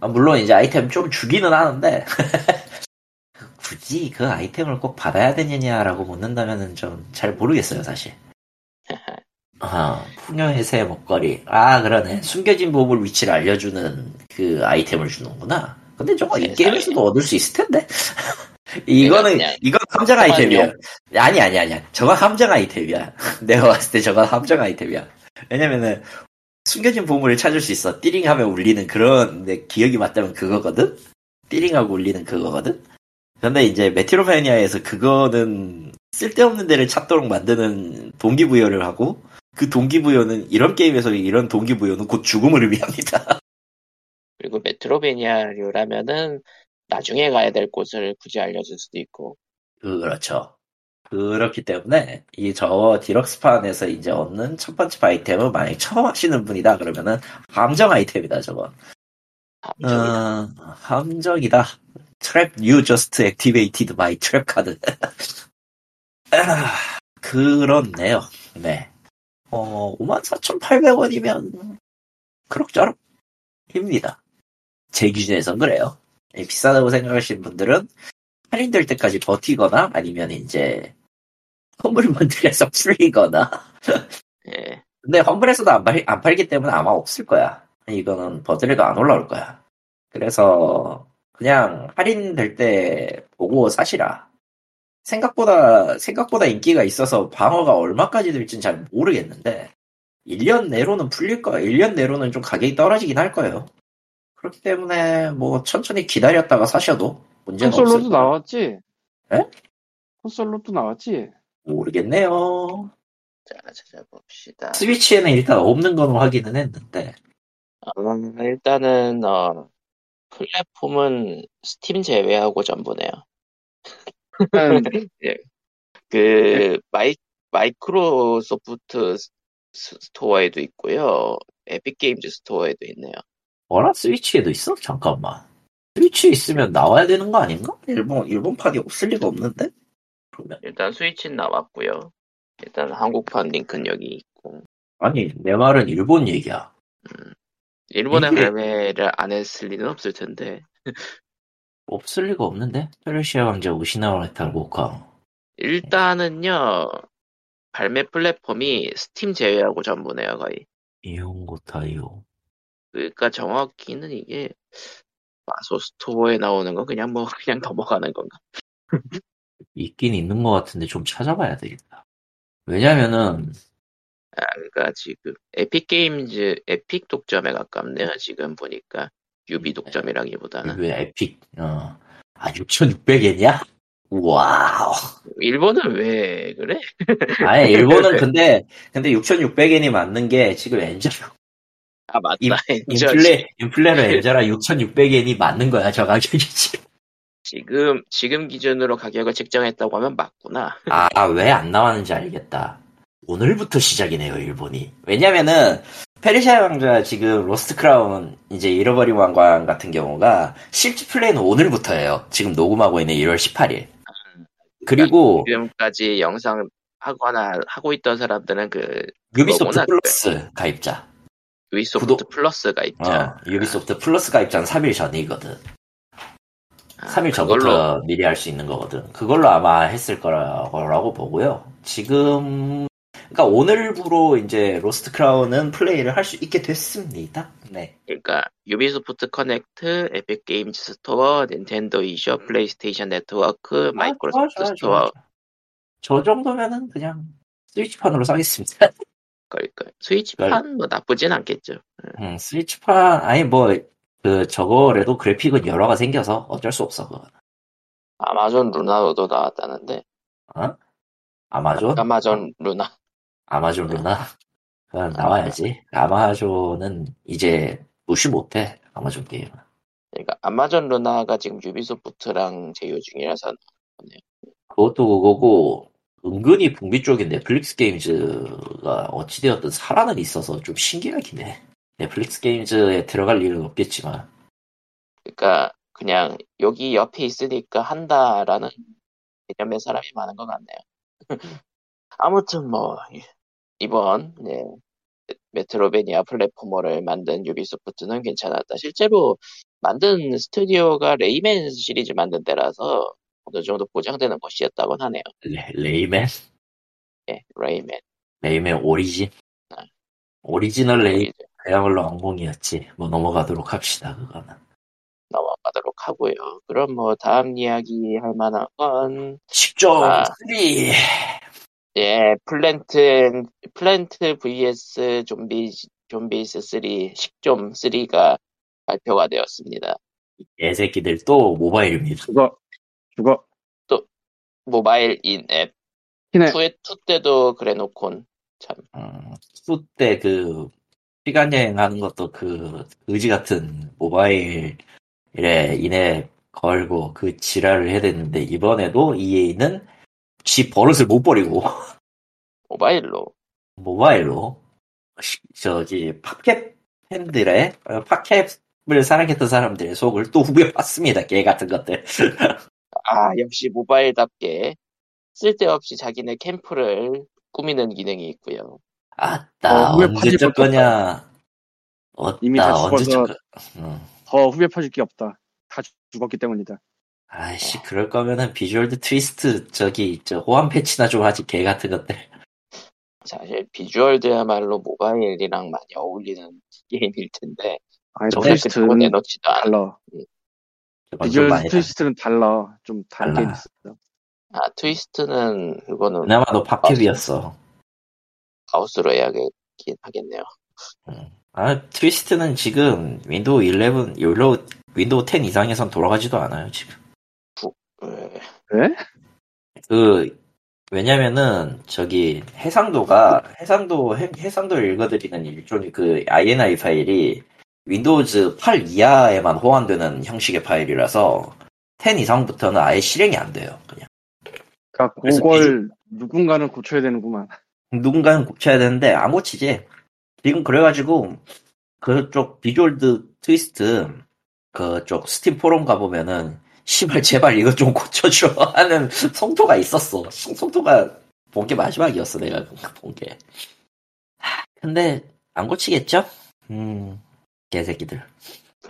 Speaker 2: 아, 물론 이제 아이템 좀 주기는 하는데 굳이 그 아이템을 꼭 받아야 되느냐라고 묻는다면은 좀잘 모르겠어요 사실. 아, 풍요의 새 목걸이. 아, 그러네. 숨겨진 보물 위치를 알려주는 그 아이템을 주는구나. 근데 저거 이
Speaker 1: 세상에.
Speaker 2: 게임에서도 얻을 수 있을 텐데. 이거는, 이건 함정 아이템이야. 아니, 아니, 아니야. 저거 함정 아이템이야. 내가 봤을 때 저건 함정 아이템이야. 왜냐면은, 숨겨진 보물을 찾을 수 있어. 띠링 하면 울리는 그런, 내 기억이 맞다면 그거거든? 띠링하고 울리는 그거거든? 근데 이제 메트로매니아에서 그거는 쓸데없는 데를 찾도록 만드는 동기부여를 하고, 그 동기부여는 이런 게임에서 이런 동기부여는 곧 죽음을 의미합니다.
Speaker 1: 그리고 메트로베니아류라면은 나중에 가야 될 곳을 굳이 알려줄 수도 있고
Speaker 2: 그렇죠. 그렇기 때문에 이 저 디럭스판에서 이제 얻는 첫 번째 아이템은 만약 처음 하시는 분이다 그러면은 함정 아이템이다 저거.
Speaker 1: 함정이다.
Speaker 2: 어, 함정이다. 트랩 you just activated my trap 카드. 아, 그렇네요. 네. 어, 54,800원이면 그럭저럭 입니다. 제 기준에선 그래요. 예, 비싸다고 생각하시는 분들은 할인될 때까지 버티거나 아니면 이제 험블먼들에서 풀리거나
Speaker 1: 예.
Speaker 2: 근데 험블에서도 안, 팔, 안 팔기 때문에 아마 없을 거야. 이거는 버들에도 안 올라올 거야. 그래서 그냥 할인될 때 보고 사시라. 생각보다 생각보다 인기가 있어서 방어가 얼마까지 될진 잘 모르겠는데 1년 내로는 풀릴 거야. 1년 내로는 좀 가격이 떨어지긴 할 거예요. 그렇기 때문에 뭐 천천히 기다렸다가 사셔도 문제는 없을
Speaker 3: 콘솔로도. 나왔지?
Speaker 2: 에?
Speaker 3: 콘솔로도 나왔지?
Speaker 2: 모르겠네요.
Speaker 1: 자 찾아봅시다.
Speaker 2: 스위치에는 일단 없는 건 확인은 했는데
Speaker 1: 음, 일단은 어 플랫폼은 스팀 제외하고 전부네요.
Speaker 3: 일단
Speaker 1: 그 마이 마이크로소프트 스- 스토어에도 있고요. 에픽 게임즈 스토어에도 있네요.
Speaker 2: 어라 스위치에도 있어? 잠깐만. 스위치에 있으면 나와야 되는 거 아닌가? 일본 일본판이 없을 리가 없는데. 그러면
Speaker 1: 일단 스위치는 나왔고요. 일단 한국판 링크는 여기 있고
Speaker 2: 아니 내 말은 일본 얘기야.
Speaker 1: 일본에
Speaker 2: 이게-
Speaker 1: 발매를 안 했을 리는 없을 텐데
Speaker 2: 없을 리가 없는데. 페르시아 왕자 우시나와 메탈 고카.
Speaker 1: 일단은요 발매 플랫폼이 스팀 제외하고 전부네요 거의.
Speaker 2: 이용고 타이오.
Speaker 1: 그러니까 정확히는 이게 마소 스토어에 나오는 건 그냥 뭐 그냥 넘어가는 건가?
Speaker 2: 있긴 있는 것 같은데 좀 찾아봐야 되겠다. 왜냐면은
Speaker 1: 아, 그러니까 지금 에픽 게임즈 에픽 독점에 가깝네요. 지금 보니까 유비 독점이라기보다는
Speaker 2: 왜 에픽 어. 아 6,600엔이야? 와우.
Speaker 1: 일본은 왜 그래?
Speaker 2: 아니 일본은 근데 근데 6,600엔이 맞는 게 지금 엔저라
Speaker 1: 아 맞다.
Speaker 2: 인- 인플레 인플레로 엔저라 6,600엔이 맞는 거야 저 가격이 지금.
Speaker 1: 지금 지금 기준으로 가격을 책정했다고 하면 맞구나.
Speaker 2: 아 왜 안 나왔는지 알겠다. 오늘부터 시작이네요 일본이. 왜냐면은 페르시아 왕자 지금 로스트 크라운 이제 잃어버린 왕관 같은 경우가 실제 플레이는 오늘부터예요. 지금 녹음하고 있는 1월 18일. 그리고
Speaker 1: 지금까지 영상 하거나 하고 있던 사람들은 그
Speaker 2: 유비소프트 플러스 가입자.
Speaker 1: 유비소프트
Speaker 2: 구독-
Speaker 1: 플러스가 있죠.
Speaker 2: 어, 유비소프트 플러스 가입자는 3일 전이거든.
Speaker 1: 아,
Speaker 2: 3일
Speaker 1: 그걸로
Speaker 2: 전부터 미리 할 수 있는 거거든. 그걸로 아마 했을 거라고 보고요. 지금, 그러니까 오늘부로 이제 로스트 크라운은 플레이를 할 수 있게 됐습니다. 네.
Speaker 1: 그러니까 유비소프트 커넥트, 에픽 게임즈 스토어, 닌텐도 eShop, 플레이스테이션 네트워크, 마이크로소프트
Speaker 2: 아, 좋아, 좋아,
Speaker 1: 스토어
Speaker 2: 좋아. 저 정도면은 그냥 스위치판으로 사겠습니다.
Speaker 1: 그러니까 스위치판 뭐 나쁘진 않겠죠.
Speaker 2: 음, 스위치판, 아니 뭐, 그, 저거라도 그래픽은 열화가 생겨서 어쩔 수 없어, 그거.
Speaker 1: 아마존 루나도 나왔다는데
Speaker 2: 어? 아마존?
Speaker 1: 아마존 루나
Speaker 2: 아마존 루나? 그건 나와야지. 아마존은 이제 무시 못해. 아마존 게임은.
Speaker 1: 그러니까 아마존 루나가 지금 유비소프트랑 제휴 중이라서
Speaker 2: 그것도 그거고, 은근히 북미 쪽인 넷플릭스 게임즈가 어찌되었든 살아는 있어서 좀 신기하긴 해. 넷플릭스 게임즈에 들어갈 일은 없겠지만.
Speaker 1: 그러니까 그냥 여기 옆에 있으니까 한다라는 개념의 사람이 많은 것 같네요. 아무튼 뭐 이번 네, 메트로베니아 플랫포머를 만든 유비소프트는 괜찮았다. 실제로 만든 스튜디오가 레이맨 시리즈 만든 데라서 어느 정도 보장되는 곳이었다고 하네요.
Speaker 2: 레, 레이맨?
Speaker 1: 예, 레이맨.
Speaker 2: 레이맨 오리진?
Speaker 1: 아.
Speaker 2: 오리지널 레이, 그야말로 엉망이었지. 뭐 넘어가도록 합시다, 그거는.
Speaker 1: 넘어가도록 하고요. 그럼 뭐 다음 이야기 할 만한 건
Speaker 2: 10점
Speaker 1: 아.
Speaker 2: 3!
Speaker 1: 예, 플랜트, 플랜트 vs 좀비, 좀비스 3, 식좀 3가 발표가 되었습니다.
Speaker 2: 애새끼들 또 모바일입니다.
Speaker 3: 죽어. 죽어.
Speaker 1: 모바일 in-app.
Speaker 3: 키네.
Speaker 1: 2, 2 때도 그래 놓곤, 참.
Speaker 2: 음, 수때 그, 시간 여행하는 것도 그, 의지 같은 모바일에 인해 걸고 그 지랄을 해야 되는데, 이번에도 EA는 지 버릇을 못 버리고,
Speaker 1: 모바일로.
Speaker 2: 모바일로, 시- 저기, 팝캡 팬들의, 어, 팝캡을 사랑했던 사람들의 속을 또 후벼 봤습니다, 개 같은 것들.
Speaker 1: 아, 역시 모바일답게 쓸데없이 자기네 캠프를 꾸미는 기능이 있고요.
Speaker 2: 아따,
Speaker 3: 어,
Speaker 2: 언제 적 거냐. 어따,
Speaker 3: 이미 다
Speaker 2: 언제
Speaker 3: 죽어서-
Speaker 2: 적 거, 응.
Speaker 3: 더 후벼 퍼질 게 없다. 다 죽었기 때문이다.
Speaker 2: 아이씨, 그럴 거면은 비주얼드 트위스트, 저기, 저, 호환 패치나 좀 하지, 개 같은 것들.
Speaker 1: 사실 비주얼드야말로 모바일이랑 많이 어울리는 게임일 텐데,
Speaker 3: 아니,
Speaker 1: 그
Speaker 3: 트위스트는
Speaker 1: 내놓지도
Speaker 2: 좀 비주얼드
Speaker 3: 트위스트는 달라. 좀 다른
Speaker 2: 달라.
Speaker 3: 게 있어.
Speaker 1: 아, 트위스트는 그거는
Speaker 2: 그나마 너 팝캡이었어.
Speaker 1: 가우스로 해야겠긴 하겠네요.
Speaker 2: 응. 아, 트위스트는 지금 윈도우 11, 윈도우, 윈도우 10 이상에선 돌아가지도 않아요, 지금.
Speaker 1: 왜,
Speaker 3: 왜?
Speaker 2: 그, 왜냐면은, 저기, 해상도가, 해상도, 해, 해상도를 읽어들이는 일종의 그 INI 파일이 윈도우즈 8 이하에만 호환되는 형식의 파일이라서 10 이상부터는 아예 실행이 안 돼요, 그냥.
Speaker 3: 그러니까 그걸 누군가는 고쳐야 되는구만.
Speaker 2: 누군가는 고쳐야 되는데 안 고치지. 지금 그래가지고 그쪽 비주얼드 트위스트 그쪽 스팀 포럼 가보면은 시발 제발 이거 좀 고쳐줘 하는 성토가 있었어. 성토가 본 게 마지막이었어 내가 본 게. 하, 근데 안 고치겠죠? 음 개새끼들.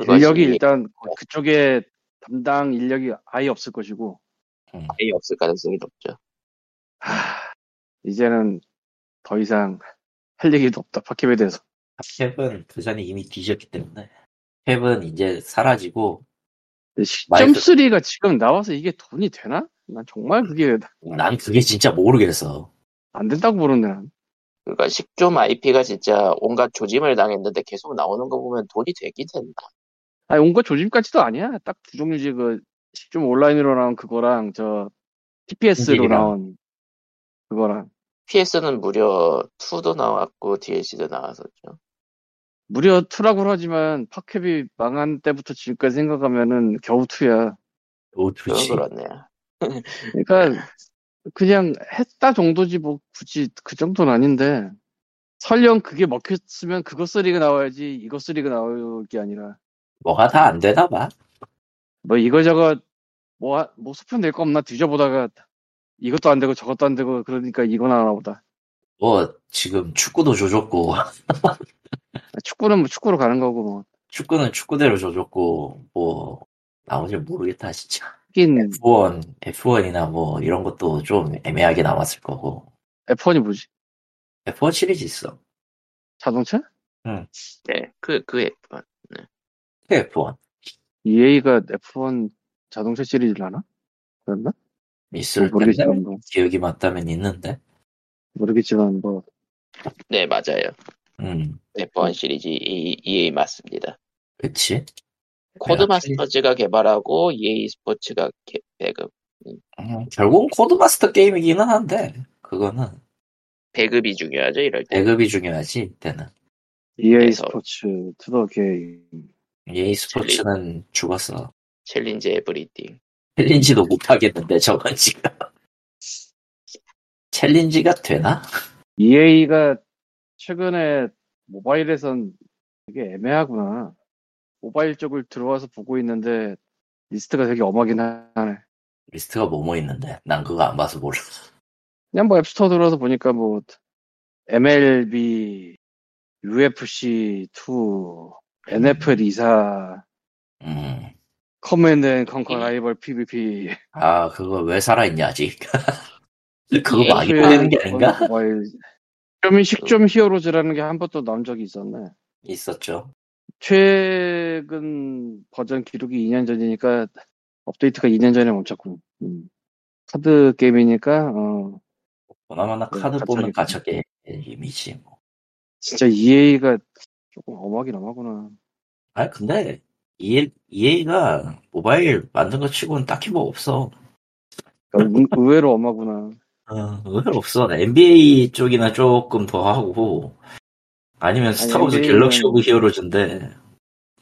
Speaker 3: 인력이 일단 그쪽에 담당 인력이 아예 없을 것이고,
Speaker 1: 아예 없을 가능성이 높죠.
Speaker 3: 하, 이제는 더 이상 할 얘기도 없다. 파켓에 대해서.
Speaker 2: 캡은 그 전에 이미 뒤졌기 때문에 캡은 이제 사라지고
Speaker 3: 시점 3가 지금 나와서 이게 돈이 되나? 난 정말 그게
Speaker 2: 난 그게 진짜 모르겠어.
Speaker 3: 안 된다고 보는데 난.
Speaker 1: 그러니까 식좀 IP가 진짜 온갖 조짐을 당했는데 계속 나오는 거 보면 돈이 되긴 된다.
Speaker 3: 아니 온갖 조짐까지도 아니야. 딱 두 종류지 그 식좀 온라인으로 나온 그거랑 저 TPS로. 나온 그거랑
Speaker 1: PS는 무려 2도 나왔고 DLC도 나왔었죠.
Speaker 3: 무려 2라고 하지만 팝캡이 망한 때부터 지금까지 생각하면은 겨우 2야.
Speaker 2: 오,
Speaker 1: 그건
Speaker 2: 그렇지.
Speaker 1: 그렇네요.
Speaker 3: 그러니까 그냥 했다 정도지 뭐 굳이 그 정도는 아닌데 설령 그게 먹혔으면 그거 3가 나와야지 이거 3가 나올 게 아니라
Speaker 2: 뭐가 다 안 되나 봐.
Speaker 3: 뭐 이거저거 뭐, 하- 뭐낼거 없나 뒤져보다가 이것도 안 되고 저것도 안 되고 그러니까 이거나 하나 보다.
Speaker 2: 뭐, 지금 축구도 조졌고,
Speaker 3: 축구는 뭐 축구로 가는 거고 뭐
Speaker 2: 축구는 축구대로 조졌고, 뭐, 나머지 모르겠다, 진짜.
Speaker 3: 하긴
Speaker 2: F1, F1이나 뭐, 이런 것도 좀 애매하게 남았을 거고.
Speaker 3: F1이 뭐지?
Speaker 2: F1 시리즈 있어.
Speaker 3: 자동차?
Speaker 1: 네, 그, 그 F1.
Speaker 2: F1.
Speaker 3: EA가 F1 자동차 시리즈를 하나? 그랬나?
Speaker 2: 있을 텐데.
Speaker 3: 모르겠지만 뭐
Speaker 2: 기억이 맞다면 있는데.
Speaker 3: 모르겠지만 뭐
Speaker 1: 네, 맞아요.
Speaker 2: 음,
Speaker 1: F1 시리즈 EA, EA 맞습니다.
Speaker 2: 그치.
Speaker 1: 코드마스터즈가 개발하고 EA 스포츠가 개- 배급.
Speaker 2: 음, 결국은 코드마스터 게임이기는 한데, 그거는
Speaker 1: 배급이 중요하죠, 이럴 때.
Speaker 2: 배급이 중요하지, 이때는.
Speaker 3: EA Sports to the game
Speaker 2: EA 스포츠는 죽었어.
Speaker 1: Challenge everything.
Speaker 2: 챌린지도 못 하겠는데, 저건 지금. 챌린지가 되나?
Speaker 3: EA가 최근에 모바일에선 되게 애매하구나. 모바일 쪽을 들어와서 보고 있는데 리스트가 되게 엄하긴 하네.
Speaker 2: 리스트가 뭐뭐 있는데, 난 그거 안 봐서 몰라.
Speaker 3: 그냥 뭐 앱스토어 들어와서 보니까 뭐 MLB, UFC 2, NFL 24,
Speaker 2: 음,
Speaker 3: 커맨드 앤 컨커 라이벌 PvP.
Speaker 2: 아, 그거 왜 살아있냐, 아직. 그거
Speaker 1: 예,
Speaker 2: 망해야 되는 게 아닌가?
Speaker 3: 모바일. 식좀 식좀 히어로즈라는 게 한번또 나온 적이 있었네.
Speaker 2: 있었죠.
Speaker 3: 최근 버전 기록이 2년 전이니까 업데이트가 2년 전에 멈췄군. 음. 카드 게임이니까 어,
Speaker 2: 보나마나
Speaker 3: 네,
Speaker 2: 카드
Speaker 3: 가짜
Speaker 2: 가cha 게임이지, 뭐.
Speaker 3: 진짜 EA가 조금 엄하긴 엄하구나.
Speaker 2: 아니, 근데, EA, EA가 모바일 만든 거 치고는 딱히 뭐 없어.
Speaker 3: 그러니까 의- 의외로 엄하구나.
Speaker 2: 어, 의외로 없어. NBA 쪽이나 조금 더 하고, 아니면 스타워즈
Speaker 3: 는-
Speaker 2: 갤럭시 오브 히어로즈인데,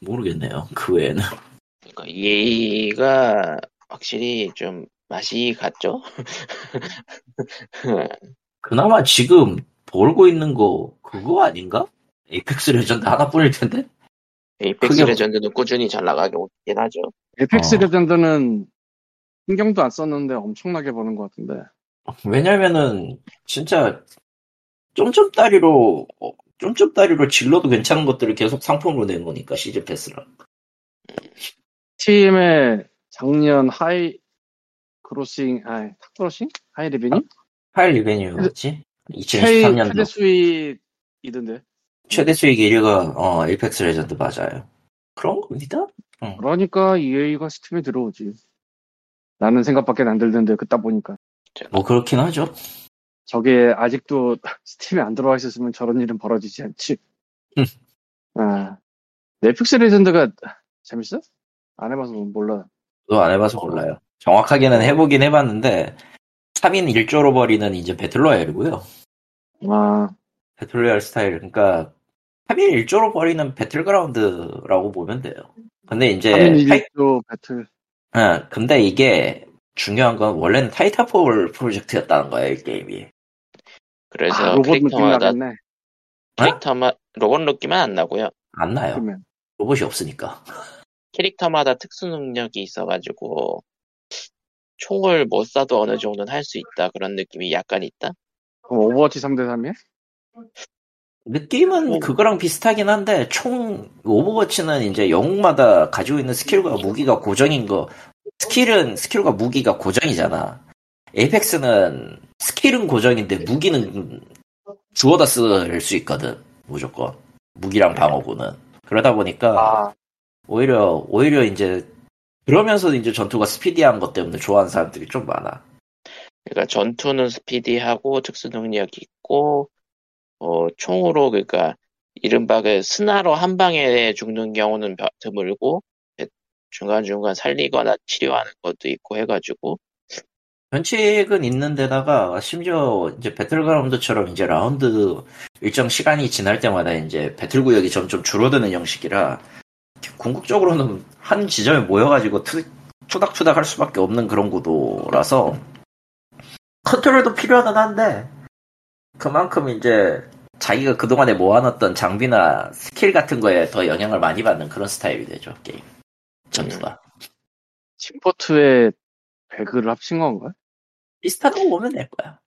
Speaker 2: 모르겠네요. 그 외에는.
Speaker 1: 그러니까 EA가 확실히 좀 맛이 갔죠?
Speaker 2: 그나마 지금 벌고 있는 거, 그거 아닌가? 에이펙스 레전드 하나뿐일 텐데?
Speaker 1: 에이펙스
Speaker 2: 그게-
Speaker 1: 레전드는 꾸준히 잘 나가긴 하죠.
Speaker 3: 에펙스
Speaker 2: 어.
Speaker 3: 레전드는 신경도 안 썼는데 엄청나게 버는 것 같은데.
Speaker 2: 왜냐면은, 진짜, 점점다리로, 어, 점점다리로 질러도 괜찮은 것들을 계속 상품으로 낸 거니까, 시즌 패스랑.
Speaker 3: 팀의 작년 하이 크로싱, 아, 탑크로싱? 하이 레베뉴?
Speaker 2: 파일 리베뉴였지?
Speaker 3: 최,
Speaker 2: 2013년도.
Speaker 3: 최대 수익이던데.
Speaker 2: 최대 수익 1위가, 어, Apex Legend 맞아요. 그런 겁니다?
Speaker 3: 그러니까 EA가 Steam에 들어오지. 라는 생각밖에 안 들던데, 그딱 보니까.
Speaker 2: 뭐, 그렇긴 하죠.
Speaker 3: 저게 아직도 Steam에 안 들어와 있었으면 저런 일은 벌어지지 않지.
Speaker 2: 음.
Speaker 3: 아, 넷플릭스 레전드가 재밌어? 안 해봐서 몰라.
Speaker 2: 저도 안 해봐서 몰라요. 정확하게는 해보긴 해봤는데, 3인 1조로 벌이는 이제 battle royale이고요.
Speaker 3: 아,
Speaker 2: battle royale 스타일. 그러니까, 3인 1조로 벌이는 배틀그라운드라고 보면 돼요. 근데 이제,
Speaker 3: 3인
Speaker 2: 타이,
Speaker 3: 1조 배틀.
Speaker 2: 어, 근데 이게, 중요한 건 원래는 Titanfall 프로젝트였다는 거예요, 이 게임이.
Speaker 1: 그래서
Speaker 3: 아, 로봇
Speaker 1: 캐릭터마다
Speaker 3: 나겠네.
Speaker 1: 캐릭터마 로봇 느낌은 안 나고요.
Speaker 2: 안 나요.
Speaker 3: 그러면.
Speaker 2: 로봇이 없으니까.
Speaker 1: 캐릭터마다 특수 능력이 있어가지고 총을 못 쏴도 어느 정도는 할 수 있다 그런 느낌이 약간 있다.
Speaker 3: 그럼 Overwatch 3대3이야?
Speaker 2: 느낌은
Speaker 1: 뭐-
Speaker 2: 그거랑 비슷하긴 한데 총 Overwatch는 이제 영웅마다 가지고 있는 스킬과 무기가 고정인 거 스킬은 스킬과 무기가 고정이잖아. Apex는 스킬은 고정인데 무기는 주워다 쓸 수 있거든 무조건. 무기랑 방어구는. 그러다 보니까
Speaker 3: 아,
Speaker 2: 오히려 오히려 이제 그러면서 이제 전투가 스피디한 것 때문에 좋아하는 사람들이 좀 많아.
Speaker 1: 그러니까 전투는 스피디하고 특수 능력이 있고 어, 총으로 그러니까 이른바 그 스나로 한 방에 죽는 경우는 벼- 드물고 중간중간 살리거나 치료하는 것도 있고 해가지고
Speaker 2: 변칙은 있는 데다가 심지어 이제 배틀그라운드처럼 이제 라운드 일정 시간이 지날 때마다 이제 배틀 구역이 점점 줄어드는 형식이라 궁극적으로는 한 지점에 모여가지고 투, 투닥투닥 할 수밖에 없는 그런 구도라서 컨트롤도 필요하긴 한데 그만큼 이제 자기가 그동안에 모아놨던 장비나 스킬 같은 거에 더 영향을 많이 받는 그런 스타일이 되죠 게임 전투가
Speaker 3: Team Fort에 배그를 합친 건가?
Speaker 2: 비슷하다고 보면 될 거야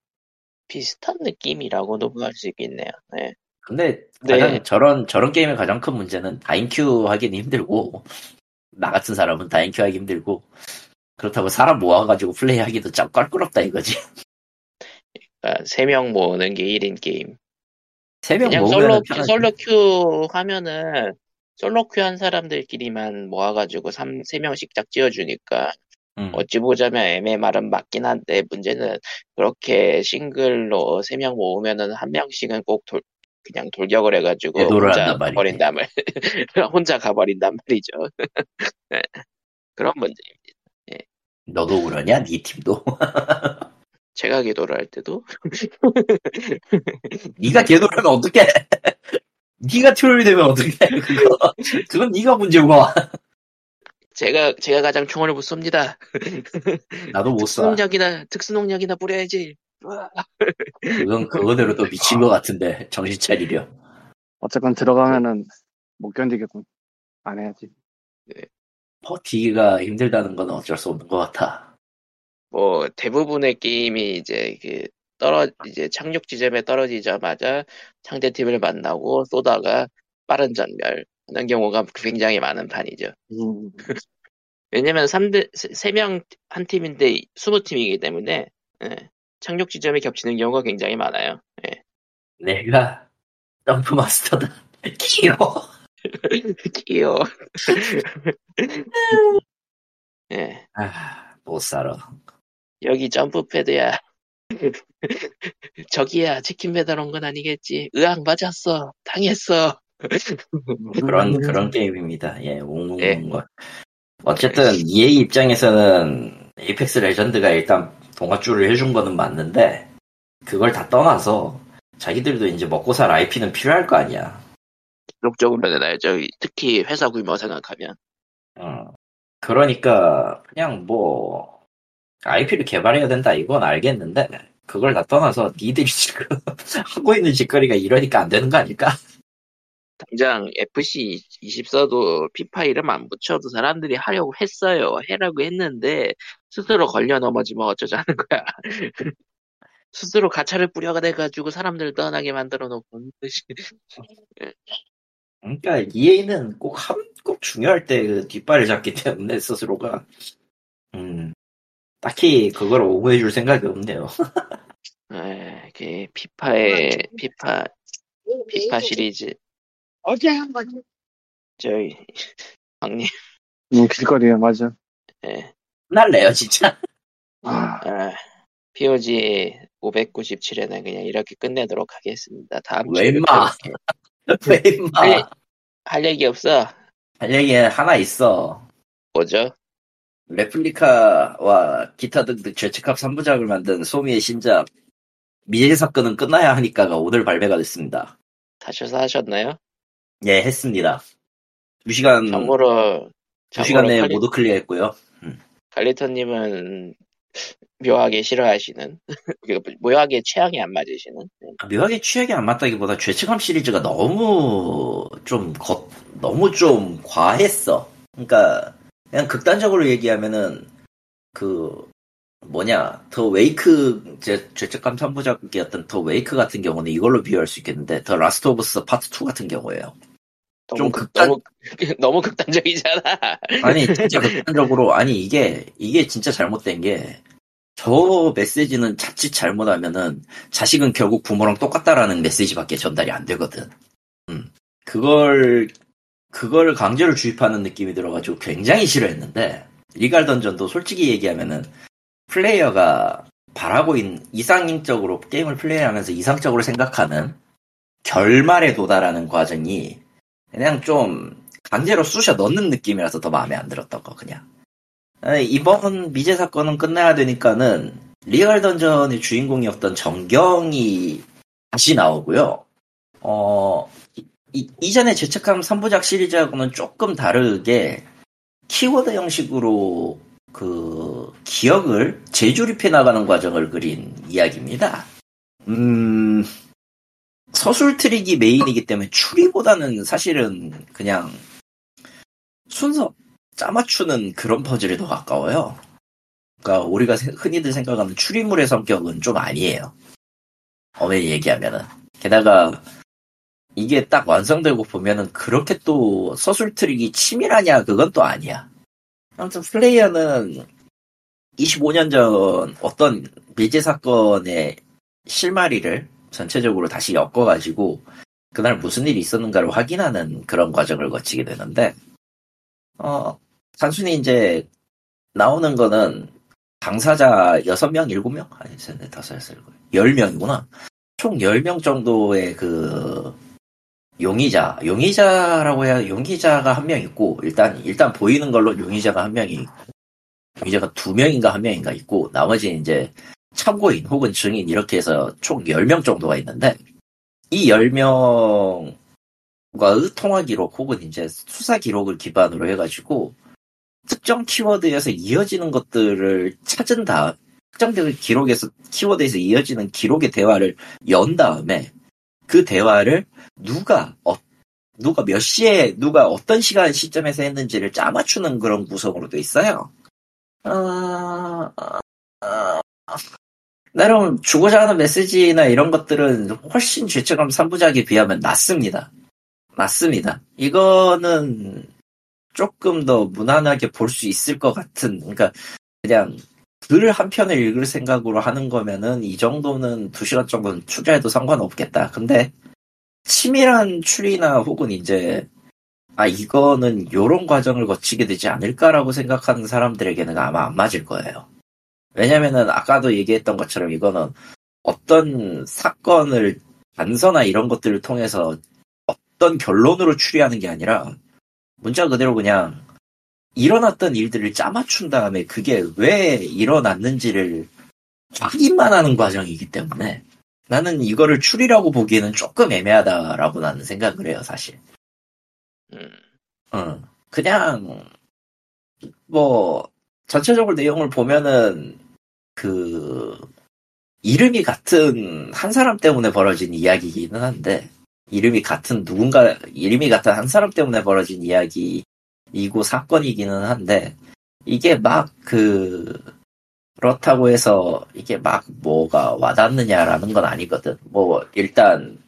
Speaker 1: 비슷한 느낌이라고도 할수 있겠네요. 네.
Speaker 2: 근데
Speaker 1: 네.
Speaker 2: 가장 저런 저런 게임의 가장 큰 문제는 다인queue 하기는 힘들고 나 같은 사람은 다인queue 하기 힘들고 그렇다고 사람 모아가지고 플레이하기도 참 껄끄럽다 이거지
Speaker 1: 그러니까 3명 모으는 게 1인 게임.
Speaker 2: 세명
Speaker 1: 그냥 솔로,
Speaker 2: 편하지
Speaker 1: 솔로 queue 하면은 솔로 queue 한 사람들끼리만 모아가지고 3, 3명씩 딱 지어주니까
Speaker 2: 음.
Speaker 1: 어찌 보자면 MMR은 맞긴 한데 문제는 그렇게 싱글로 3명 모으면은 한 명씩은 꼭 돌, 그냥 돌격을 해가지고 혼자. 가버린단 말 혼자 가버린단 말이죠. 네. 그런 문제.
Speaker 2: 너도 그러냐 네 팀도
Speaker 1: 제가 기도를 할 때도
Speaker 2: 네가 개돌하면 어떡해 네가 트롤이 되면 어떡해 그거 그건 네가 문제고
Speaker 1: 제가 제가 가장 총알을 못 쏩니다.
Speaker 2: 나도 못 쏴
Speaker 1: 특수능력이나 특수능력이나 뿌려야지. 으아.
Speaker 2: 그건 그거대로 또 미친 것 같은데 정신 차리려
Speaker 3: 어쨌건 들어가면은 못 견디겠군. 안 해야지.
Speaker 2: 버티기가 힘들다는 건 어쩔 수 없는 것 같아
Speaker 1: 뭐 대부분의 게임이 이제 그 떨어 이제 착륙 지점에 떨어지자마자 상대 팀을 만나고 쏘다가 빠른 전멸 하는 경우가 굉장히 많은 판이죠.
Speaker 3: 음,
Speaker 1: 왜냐면 3대 3명 한 팀인데 20팀이기 때문에 예, 착륙 지점이 겹치는 경우가 굉장히 많아요.
Speaker 2: 내가 점프 마스터다 귀여워
Speaker 1: 귀여워. 예,
Speaker 2: 아, 못 살아.
Speaker 1: 여기 점프 패드야. 저기야 치킨 배달 온 건 아니겠지. 으악 맞았어. 당했어.
Speaker 2: 그런, 그런 게임입니다. 예, 옹웅
Speaker 1: 예.
Speaker 2: 거. 어쨌든, EA 입장에서는 에이펙스 레전드가 일단 동화줄을 해준 거는 맞는데, 그걸 다 떠나서, 자기들도 이제 먹고 살 IP는 필요할 거 아니야.
Speaker 1: 기록적으로 내놔야죠. 특히 회사 규모 생각하면.
Speaker 2: 어. 그러니까, 그냥 뭐, IP를 개발해야 된다, 이건 알겠는데, 그걸 다 떠나서 니들이 지금 하고 있는 짓거리가 이러니까 안 되는 거 아닐까?
Speaker 1: 당장 FC24도 피파 이름 안 붙여도 사람들이 하려고 했어요. 해라고 했는데 스스로 걸려 넘어지면 어쩌자는 거야. 스스로 가차를 뿌려가 돼가지고 사람들 떠나게 만들어 놓고
Speaker 2: 그러니까 EA는 꼭 한, 꼭 중요할 때 그 뒷발을 잡기 때문에 스스로가 음 딱히 그걸 옹호해줄 생각이 없네요.
Speaker 1: 에, 그 피파의 피파 피파 시리즈
Speaker 4: 어제 한 번.
Speaker 1: 저희 형님
Speaker 3: 음, 길거리에 맞아.
Speaker 1: 예,
Speaker 2: 날래요 진짜.
Speaker 3: 아,
Speaker 1: 아, POG 597회는 그냥 이렇게 끝내도록 하겠습니다. 다음
Speaker 2: 왜
Speaker 1: 주에
Speaker 2: 임마? 왜 임마?
Speaker 1: 빨리. 할 얘기 없어.
Speaker 2: 할 얘기 하나 있어.
Speaker 1: 뭐죠?
Speaker 2: 레플리카와 기타 등등 죄책합 3부작을 만든 소미의 신작 미제 사건은 끝나야 하니까가 오늘 발매가 됐습니다.
Speaker 1: 다셔서 하셨나요?
Speaker 2: 예, 했습니다. 2시간,
Speaker 1: 참고로
Speaker 2: 2시간 내에
Speaker 1: 칼리,
Speaker 2: 모두 클리어했고요.
Speaker 1: 칼리터님은 묘하게 싫어하시는 그 묘하게 취향이 안 맞으시는 네.
Speaker 2: 묘하게 취향이 안 맞다기보다 죄책감 시리즈가 너무 좀 거, 너무 좀 과했어. 그러니까 그냥 극단적으로 얘기하면은 그 뭐냐 The Wake 제 죄책감 3부작이었던 The Wake 같은 경우는 이걸로 비교할 수 있겠는데 The Last of Us Part 2 같은 경우에요. 좀
Speaker 1: 극,
Speaker 2: 극단-
Speaker 1: 너무 너무 극단적이잖아.
Speaker 2: 아니 진짜 극단적으로 아니 이게 이게 진짜 잘못된 게 저 메시지는 자칫 잘못하면은 자식은 결국 부모랑 똑같다라는 메시지밖에 전달이 안 되거든. 음 그걸 그걸 강제로 주입하는 느낌이 들어가지고 굉장히 싫어했는데 Legal Dungeon도 솔직히 얘기하면은 플레이어가 바라고 있는 이상적으로 게임을 플레이하면서 이상적으로 생각하는 결말에 도달하는 과정이 그냥 좀 강제로 쑤셔 넣는 느낌이라서 더 마음에 안 들었던 거 그냥 이번 미제 사건은 끝나야 되니까는 리얼 던전의 주인공이었던 정경이 다시 나오고요. 어, 이, 이전에 제책함 3부작 시리즈하고는 조금 다르게 키워드 형식으로 그 기억을 재조립해 나가는 과정을 그린 이야기입니다. 음, 서술 트릭이 메인이기 때문에 추리보다는 사실은 그냥 순서 짜맞추는 그런 퍼즐에 더 가까워요. 그러니까 우리가 흔히들 생각하는 추리물의 성격은 좀 아니에요. 어머니 얘기하면은. 게다가 이게 딱 완성되고 보면은 그렇게 또 서술 트릭이 치밀하냐 그건 또 아니야. 아무튼 플레이어는 25년 전 어떤 밀제 사건의 실마리를 전체적으로 다시 엮어가지고 그날 무슨 일이 있었는가를 확인하는 그런 과정을 거치게 되는데 어 단순히 이제 나오는 거는 당사자 6명, 7명? 아니, 셋, 넷, 다섯, 여섯, 일곱, 10명이구나. 총 10명 정도의 그, 용의자, 용의자라고 해야, 용의자가 한 명 있고, 일단, 일단 보이는 걸로 용의자가 한 명이 용의자가 두 명인가 한 명인가 있고, 나머지는 이제 참고인 혹은 증인 이렇게 해서 총 10명 정도가 있는데, 이 10명과의 통화 기록 혹은 이제 수사 기록을 기반으로 해가지고, 특정 키워드에서 이어지는 것들을 찾은 다음, 특정된 기록에서, 키워드에서 이어지는 기록의 대화를 연 다음에, 그 대화를 누가, 어, 누가 몇 시에, 누가 어떤 시간 시점에서 했는지를 짜맞추는 그런 구성으로 돼 있어요. 어, 어, 나름 주고자 하는 메시지나 이런 것들은 훨씬 죄책감 3부작에 비하면 낫습니다. 맞습니다. 이거는 조금 더 무난하게 볼 수 있을 것 같은, 그러니까 그냥 글 한 편을 읽을 생각으로 하는 거면은 이 정도는 두 시간 정도는 투자해도 상관없겠다. 근데 치밀한 추리나 혹은 이제 아 이거는 요런 과정을 거치게 되지 않을까라고 생각하는 사람들에게는 아마 안 맞을 거예요. 왜냐면은 아까도 얘기했던 것처럼 이거는 어떤 사건을 단서나 이런 것들을 통해서 어떤 결론으로 추리하는 게 아니라 문자 그대로 그냥 일어났던 일들을 짜맞춘 다음에 그게 왜 일어났는지를 확인만 하는 과정이기 때문에 나는 이거를 추리라고 보기에는 조금 애매하다라고 나는 생각을 해요, 사실.
Speaker 1: 음,
Speaker 2: 어, 그냥, 뭐, 전체적으로 내용을 보면은, 그, 이름이 같은 한 사람 때문에 벌어진 이야기이기는 한데, 이름이 같은 누군가, 이름이 같은 한 사람 때문에 벌어진 이야기이고 사건이기는 한데, 이게 막 그, 그렇다고 해서 이게 막 뭐가 와닿느냐라는 건 아니거든. 뭐, 일단,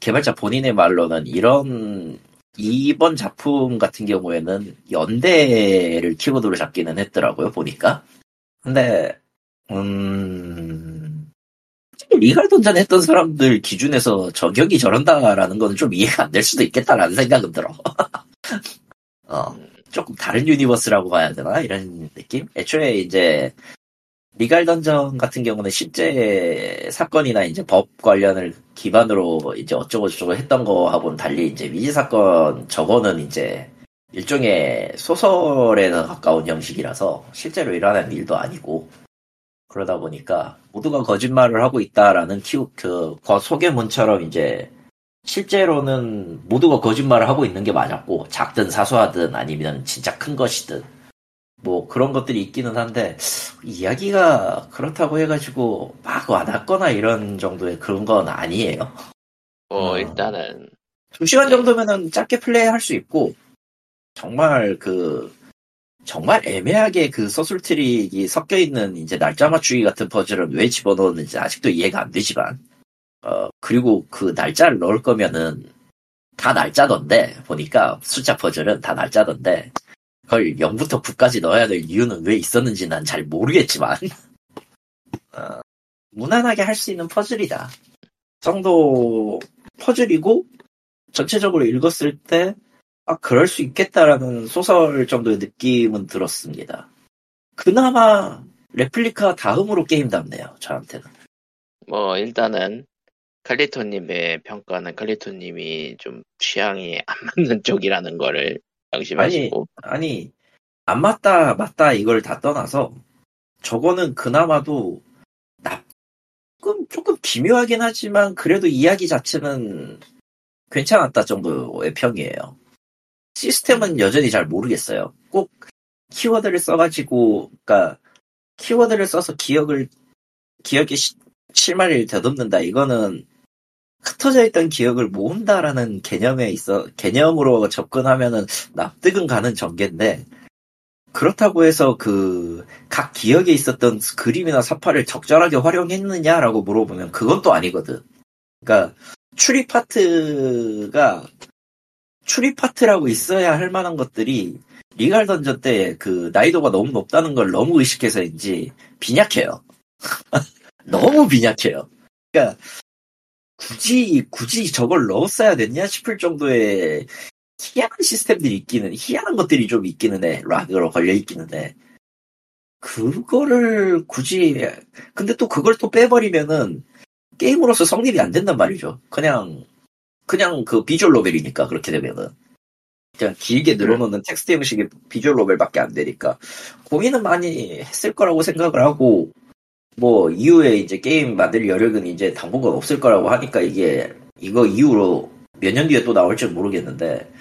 Speaker 2: 개발자 본인의 말로는 이런, 이번 작품 같은 경우에는 연대를 키워드로 잡기는 했더라고요, 보니까. 근데, 음, Legal Dungeon 했던 사람들 기준에서 저격이 저런다라는 건 좀 이해가 안 될 수도 있겠다라는 생각은 들어. 어, 조금 다른 universe라고 봐야 되나? 이런 느낌? 애초에 이제, Legal Dungeon 같은 경우는 실제 사건이나 이제 법 관련을 기반으로 이제 어쩌고저쩌고 했던 거하고는 달리 이제 미제 사건 저거는 이제 일종의 소설에 더 가까운 형식이라서 실제로 일어난 일도 아니고 그러다 보니까 모두가 거짓말을 하고 있다라는 키우 그 소개문처럼 이제 실제로는 모두가 거짓말을 하고 있는 게 맞았고 작든 사소하든 아니면 진짜 큰 것이든 뭐 그런 것들이 있기는 한데 이야기가 그렇다고 해가지고 막 와닿거나 이런 정도의 그런 건 아니에요.
Speaker 1: 뭐,
Speaker 2: 어.
Speaker 1: 일단은,
Speaker 2: 두 시간 정도면은 짧게 플레이할 수 있고 정말 그 정말 애매하게 그 서술 트릭이 섞여 있는 이제 날짜 맞추기 같은 퍼즐을 왜 집어넣었는지 아직도 이해가 안 되지만 어 그리고 그 날짜를 넣을 거면은 다 날짜던데 보니까 숫자 퍼즐은 다 날짜던데 그걸 0부터 9까지 넣어야 될 이유는 왜 있었는지 난 잘 모르겠지만 어, 무난하게 할 수 있는 퍼즐이다. 정도 퍼즐이고 전체적으로 읽었을 때 아, 그럴 수 있겠다라는 소설 정도의 느낌은 들었습니다. 그나마 레플리카 다음으로 게임 답네요. 저한테는.
Speaker 1: 뭐 일단은 칼리토님의 평가는 칼리토님이 좀 취향이 안 맞는 쪽이라는 거를 명심하시고
Speaker 2: 아니 안 맞다 맞다 이걸 다 떠나서 저거는 그나마도 나 조금 조금 기묘하긴 하지만 그래도 이야기 자체는 괜찮았다 정도의 평이에요. 시스템은 여전히 잘 모르겠어요. 꼭 키워드를 써가지고 그러니까 키워드를 써서 기억을 기억의 시- 실마리를 되덮는다. 이거는 흩어져 있던 기억을 모은다라는 개념에 있어 개념으로 접근하면은 납득은 가는 전개인데 그렇다고 해서 그 각 기억에 있었던 그림이나 삽화를 적절하게 활용했느냐라고 물어보면 그건 또 아니거든. 그러니까 추리 파트가 추리 파트라고 있어야 할 만한 것들이 Legal Dungeon 때 그 난이도가 너무 높다는 걸 너무 의식해서인지 빈약해요. 너무 빈약해요. 그러니까 굳이 굳이 저걸 넣었어야 됐냐 싶을 정도의 희한한 시스템들이 있기는 희한한 것들이 좀 있기는 해 lock으로 걸려 있기는 해 그거를 굳이 근데 또 그걸 또 빼버리면은 게임으로서 성립이 안 된단 말이죠 그냥 그냥 그 visual novel이니까 그렇게 되면은. 그냥 길게 늘어놓는 텍스트 형식의 visual novel밖에 안 되니까. 고민은 많이 했을 거라고 생각을 하고 뭐 이후에 이제 게임 만들 여력은 이제 당분간 없을 거라고 하니까 이게 이거 이후로 몇 년 뒤에 또 나올지 모르겠는데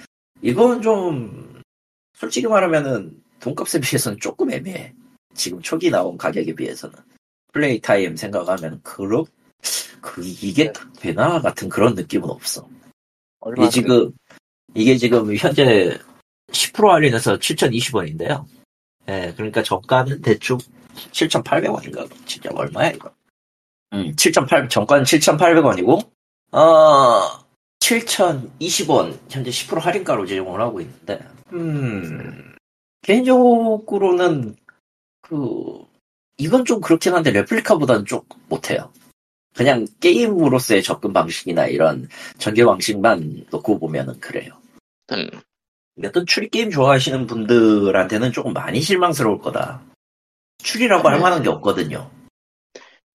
Speaker 2: 이건 좀 솔직히 말하면은 돈값에 비해서는 조금 애매해. 지금 초기 나온 가격에 비해서는. 플레이 타임 생각하면 그렇 그 이게 되나 같은 그런 느낌은 없어. 이게 지금 이게 지금 현재 10% 할인해서 7,020원인데요. 예, 그러니까 정가는 대충 7,800원인가? 진짜 얼마야 이거? 음, 7,800 정가는 7,800원이고 어 7,020원 현재 10% 할인가로 제공을 하고 있는데 음 개인적으로는 그 이건 좀 그렇긴 한데 레플리카보다는 좀 못해요. 그냥 게임으로서의 접근 방식이나 이런 전개 방식만 놓고 보면은 그래요.
Speaker 1: 음,
Speaker 2: 어떤 추리 게임 좋아하시는 분들한테는 조금 많이 실망스러울 거다. 추리라고 할 만한 게 없거든요.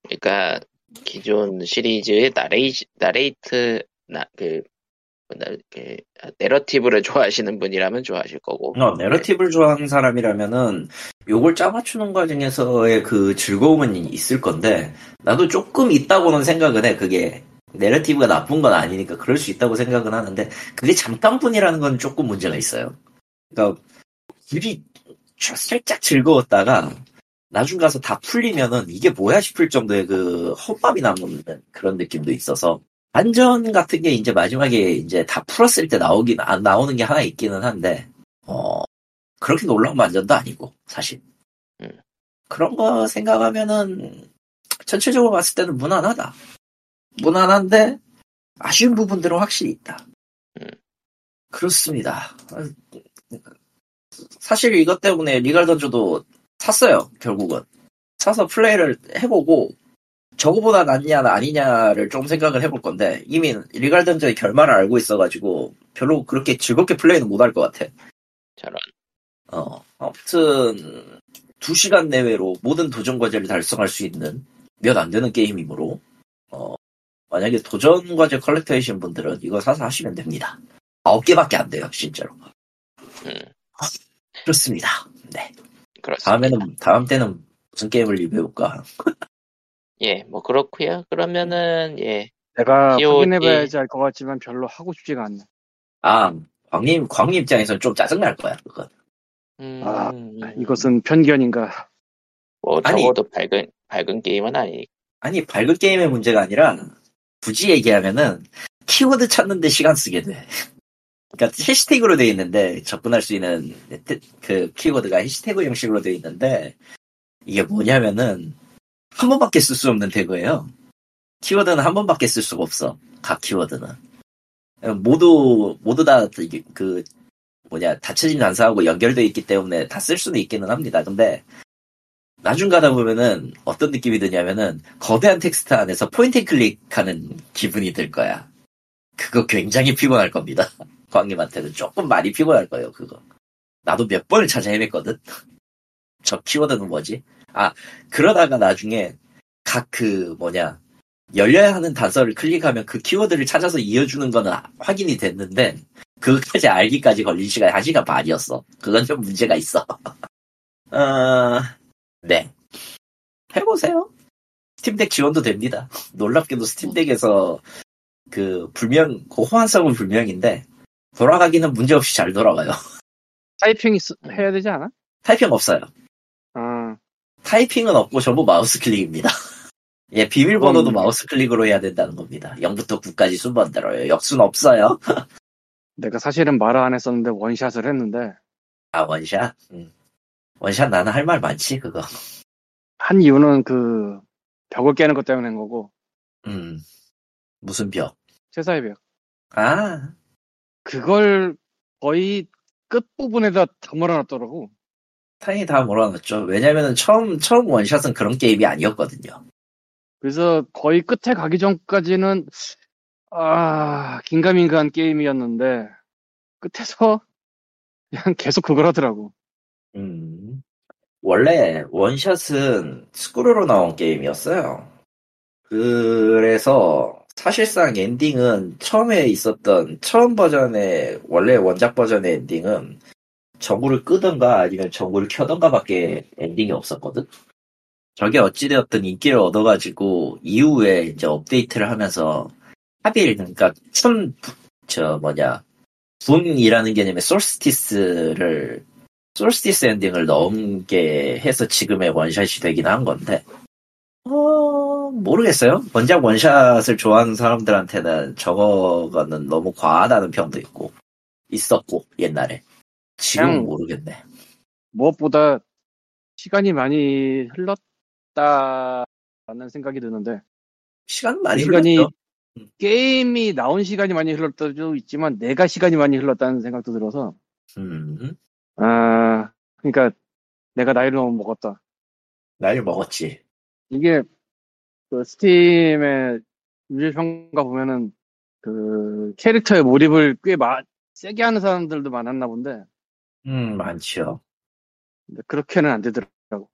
Speaker 1: 그러니까 기존 시리즈의 나레이 나레이트 나 그 그, 내러티브를 좋아하시는 분이라면 좋아하실 거고
Speaker 2: 어, 내러티브를 좋아하는 사람이라면은 요걸 짜맞추는 과정에서의 그 즐거움은 있을 건데 나도 조금 있다고는 생각은 해. 그게 내러티브가 나쁜 건 아니니까 그럴 수 있다고 생각은 하는데 그게 잠깐뿐이라는 건 조금 문제가 있어요. 그러니까 길이 살짝 즐거웠다가 나중 가서 다 풀리면은 이게 뭐야 싶을 정도의 그 헛밥이 남는 그런 느낌도 있어서 반전 같은 게 이제 마지막에 이제 다 풀었을 때 나오긴 안 나오는 게 하나 있기는 한데 어 그렇게 놀라운 반전도 아니고 사실.
Speaker 1: 음.
Speaker 2: 그런 거 생각하면은 전체적으로 봤을 때는 무난하다. 무난한데 아쉬운 부분들은 확실히 있다.
Speaker 1: 음.
Speaker 2: 그렇습니다. 사실 이것 때문에 리갈 던저도 샀어요 결국은. 사서 플레이를 해보고 저거보다 낫냐 아니냐를 좀 생각을 해볼 건데 이미 리갈 던저의 결말을 알고 있어가지고 별로 그렇게 즐겁게 플레이는 못할 것 같아.
Speaker 1: 저런
Speaker 2: 어 아무튼 2 시간 내외로 모든 도전 과제를 달성할 수 있는 몇 안 되는 게임이므로 어 만약에 도전 과제 컬렉터이신 분들은 이거 사서 하시면 됩니다. 9개밖에 안 돼요 실제로.
Speaker 1: 음,
Speaker 2: 그렇습니다. 네
Speaker 1: 그렇습니다.
Speaker 2: 다음에는 다음 때는 무슨 게임을 리뷰해볼까?
Speaker 1: 예, 뭐 그렇고요. 그러면은 예,
Speaker 3: 내가
Speaker 1: POG.
Speaker 3: 확인해봐야지 알 것 같지만 별로 하고 싶지가 않네.
Speaker 2: 아 광님 광님 입장에서는 좀 짜증 날 거야 그건.
Speaker 1: 음,
Speaker 3: 아, 이것은 편견인가?
Speaker 1: 뭐
Speaker 2: 아니.
Speaker 1: 적어도 밝은 밝은 게임은 아니.
Speaker 2: 아니 밝은 게임의 문제가 아니라 굳이 얘기하면은 키워드 찾는데 시간 쓰게 돼. 그러니까 해시태그로 돼 있는데 접근할 수 있는 그 키워드가 해시태그 형식으로 돼 있는데 이게 뭐냐면은 한 번밖에 쓸 수 없는 태그예요. 키워드는 한 번밖에 쓸 수가 없어. 각 키워드는 모두 모두 다그 뭐냐 닫혀진 단서하고 연결돼 있기 때문에 다 쓸 수는 있기는 합니다. 근데 나중 가다 보면은 어떤 느낌이 드냐면은 거대한 텍스트 안에서 point and click하는 기분이 들 거야. 그거 굉장히 피곤할 겁니다. 광님한테는 조금 많이 피곤할 거예요. 그거. 나도 몇 번을 찾아 헤맸거든. 저 키워드는 뭐지? 아, 그러다가 나중에 각 그 뭐냐, 열려야 하는 단서를 클릭하면 그 키워드를 찾아서 이어주는 거는 확인이 됐는데, 그것까지 알기까지 걸린 시간이 1시간 반이었어. 그건 좀 문제가 있어. 어, 네. 해보세요. Steam Deck 지원도 됩니다. 놀랍게도 Steam Deck에서 그 불명, 그 호환성은 불명인데, 돌아가기는 문제없이 잘 돌아가요.
Speaker 3: 타이핑 있- 해야 되지 않아?
Speaker 2: 타이핑 없어요.
Speaker 3: 아,
Speaker 2: 타이핑은 없고 전부 마우스 클릭입니다. 예, 비밀번호도
Speaker 3: 그건-
Speaker 2: 마우스 클릭으로 해야 된다는 겁니다. 0부터 9까지 순번대로요. 역수는 없어요.
Speaker 3: 내가 사실은 말을 안 했었는데 원샷을 했는데
Speaker 2: 아, 원샷? 음. 원샷 나는 할 말 많지, 그거.
Speaker 3: 한 이유는 그 벽을 깨는 것 때문에 한 거고
Speaker 2: 음. 무슨 벽?
Speaker 3: 제4의 벽
Speaker 2: 아,
Speaker 3: 그걸 거의 끝 부분에다 다 몰아놨더라고.
Speaker 2: 다행히 다 몰아놨죠. 왜냐면은 처음, 처음 원샷은 그런 게임이 아니었거든요.
Speaker 3: 그래서 거의 끝에 가기 전까지는 아 긴가민가한 게임이었는데 끝에서 그냥 계속 그걸 하더라고.
Speaker 2: 음. 원래 원샷은 스크롤로 나온 게임이었어요. 그래서 사실상 엔딩은 처음에 있었던 처음 버전의 원래 원작 버전의 엔딩은 전구를 끄던가 아니면 전구를 켜던가밖에 엔딩이 없었거든. 저게 어찌되었든 인기를 얻어가지고 이후에 이제 업데이트를 하면서 하빌 그러니까 춘 저 뭐냐 분이라는 개념의 Solstice를 Solstice 엔딩을 넘게 해서 지금의 원샷이 되긴 한 건데, 어, 모르겠어요. 원작 원샷을 좋아하는 사람들한테는 저거는 너무 과하다는 평도 있고, 있었고, 옛날에.
Speaker 3: 그냥-
Speaker 2: 모르겠네.
Speaker 3: 무엇보다 시간이 많이 흘렀다는 생각이 드는데
Speaker 2: 시간 많이
Speaker 3: 시간이
Speaker 2: 흘렀죠.
Speaker 3: 게임이 나온 시간이 많이 흘렀다도 있지만 내가 시간이 많이 흘렀다는 생각도 들어서
Speaker 2: 음,
Speaker 3: 아 그러니까 내가 나이를 너무 먹었다.
Speaker 2: 나이를 먹었지.
Speaker 3: 이게 그 스팀의 유저 평가 보면은 그 캐릭터의 몰입을 꽤 마- 세게 하는 사람들도 많았나 본데
Speaker 2: 음, 많죠.
Speaker 3: 근데 그렇게는 안 되더라고.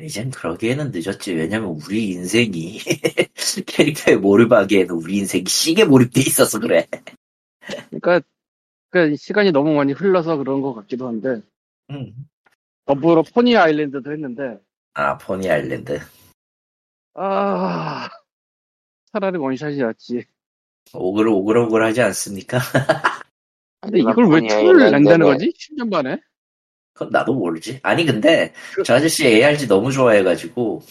Speaker 2: 이젠 그러기에는 늦었지. 왜냐면 우리 인생이 캐릭터에 몰입하기에는 우리 인생이 시계 몰입돼 있어서 그래.
Speaker 3: 그러니까 그 시간이 너무 많이 흘러서 그런 것 같기도 한데
Speaker 2: 음.
Speaker 3: 더불어 포니 아일랜드도 했는데
Speaker 2: 아, Pony Island. 아
Speaker 3: 차라리 원샷이 낫지.
Speaker 2: 오글 오글오글 하지 않습니까?
Speaker 3: 근데 이걸 왜 two를 낸다는 거지? 10년 만에?
Speaker 2: 그건 나도 모르지. 아니 근데
Speaker 3: 그-
Speaker 2: 저 아저씨 ARG 너무 좋아해가지고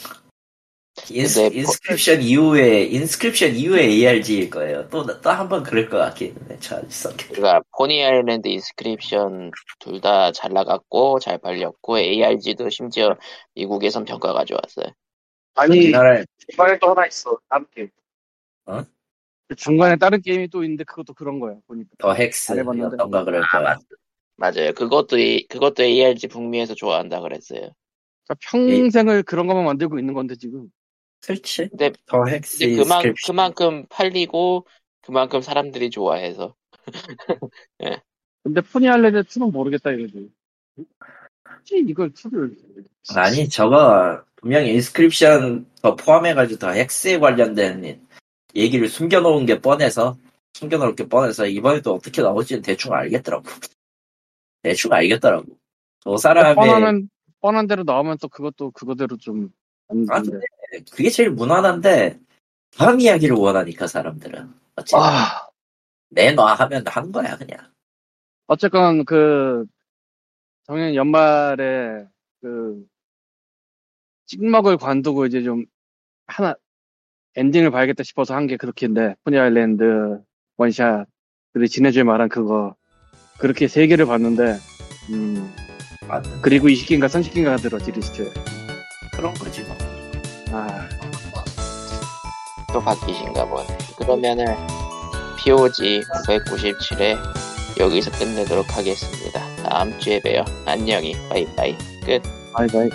Speaker 2: 인스,
Speaker 1: 근데
Speaker 2: Inscryption 이후에 Inscryption 이후에 ARG일 거예요. 또 또 한 번 그럴 것 같긴 해. 저 아저씨 성격.
Speaker 1: 그러니까 Pony Island Inscryption 둘 다 잘 나갔고 잘 팔렸고 ARG도 심지어 미국에선 평가가 좋았어요.
Speaker 3: 아니
Speaker 2: 우리나라에
Speaker 3: 중간에 또 하나 있어 다른 게임.
Speaker 2: 어?
Speaker 3: 중간에 다른 게임이 또 있는데 그것도 그런 거야 보니까.
Speaker 2: 더 헥스
Speaker 3: 안 해봤는데.
Speaker 2: 어떤가 그럴
Speaker 1: 아,
Speaker 2: 거야.
Speaker 1: 맞아요. 그것도 그것도 ARG 북미에서 좋아한다 그랬어요.
Speaker 3: 그러니까 평생을 그런 것만 만들고 있는 건데 지금.
Speaker 2: 그렇지.
Speaker 1: 근데
Speaker 2: 더 헥스
Speaker 1: 이제 그만. 그만큼 팔리고 그만큼 사람들이 좋아해서
Speaker 3: 근데 포니 아일랜드 2는 모르겠다 이거지. 이걸 2를
Speaker 2: 아니 저거 분명히 인스크립션 더 포함해가지고 더 헥스에 관련된 얘기를 숨겨놓은 게 뻔해서 숨겨놓을 게 뻔해서 이번에도 어떻게 나올지는 대충 알겠더라고. 대충 알겠더라고. 저 사람의
Speaker 3: 뻔하면 뻔한 대로 나오면 또 그것도 그거대로 좀안
Speaker 2: 아,
Speaker 3: 되는데.
Speaker 2: 그게 제일 무난한데 다음 이야기를 원하니까 사람들은 어쨌든
Speaker 3: 아,
Speaker 2: 내놔 하면 한 거야 그냥.
Speaker 3: 어쨌건 그 작년 연말에 그 찍먹을 관두고 이제 좀 하나 엔딩을 봐야겠다 싶어서 한 게 그렇게인데 포니 아일랜드 원샷 그리고 지난주에 말한 그거 그렇게 세 개를 봤는데 음
Speaker 2: 맞는
Speaker 3: 그리고 20개인가 30개인가 들었지 리스트에
Speaker 2: 그런 거지 뭐.
Speaker 3: 아
Speaker 1: 또 바쁘신가 보네. 그러면은 POG 997회 여기서 끝내도록 하겠습니다. 다음 주에 봬요. 안녕히 bye bye 끝.
Speaker 3: bye bye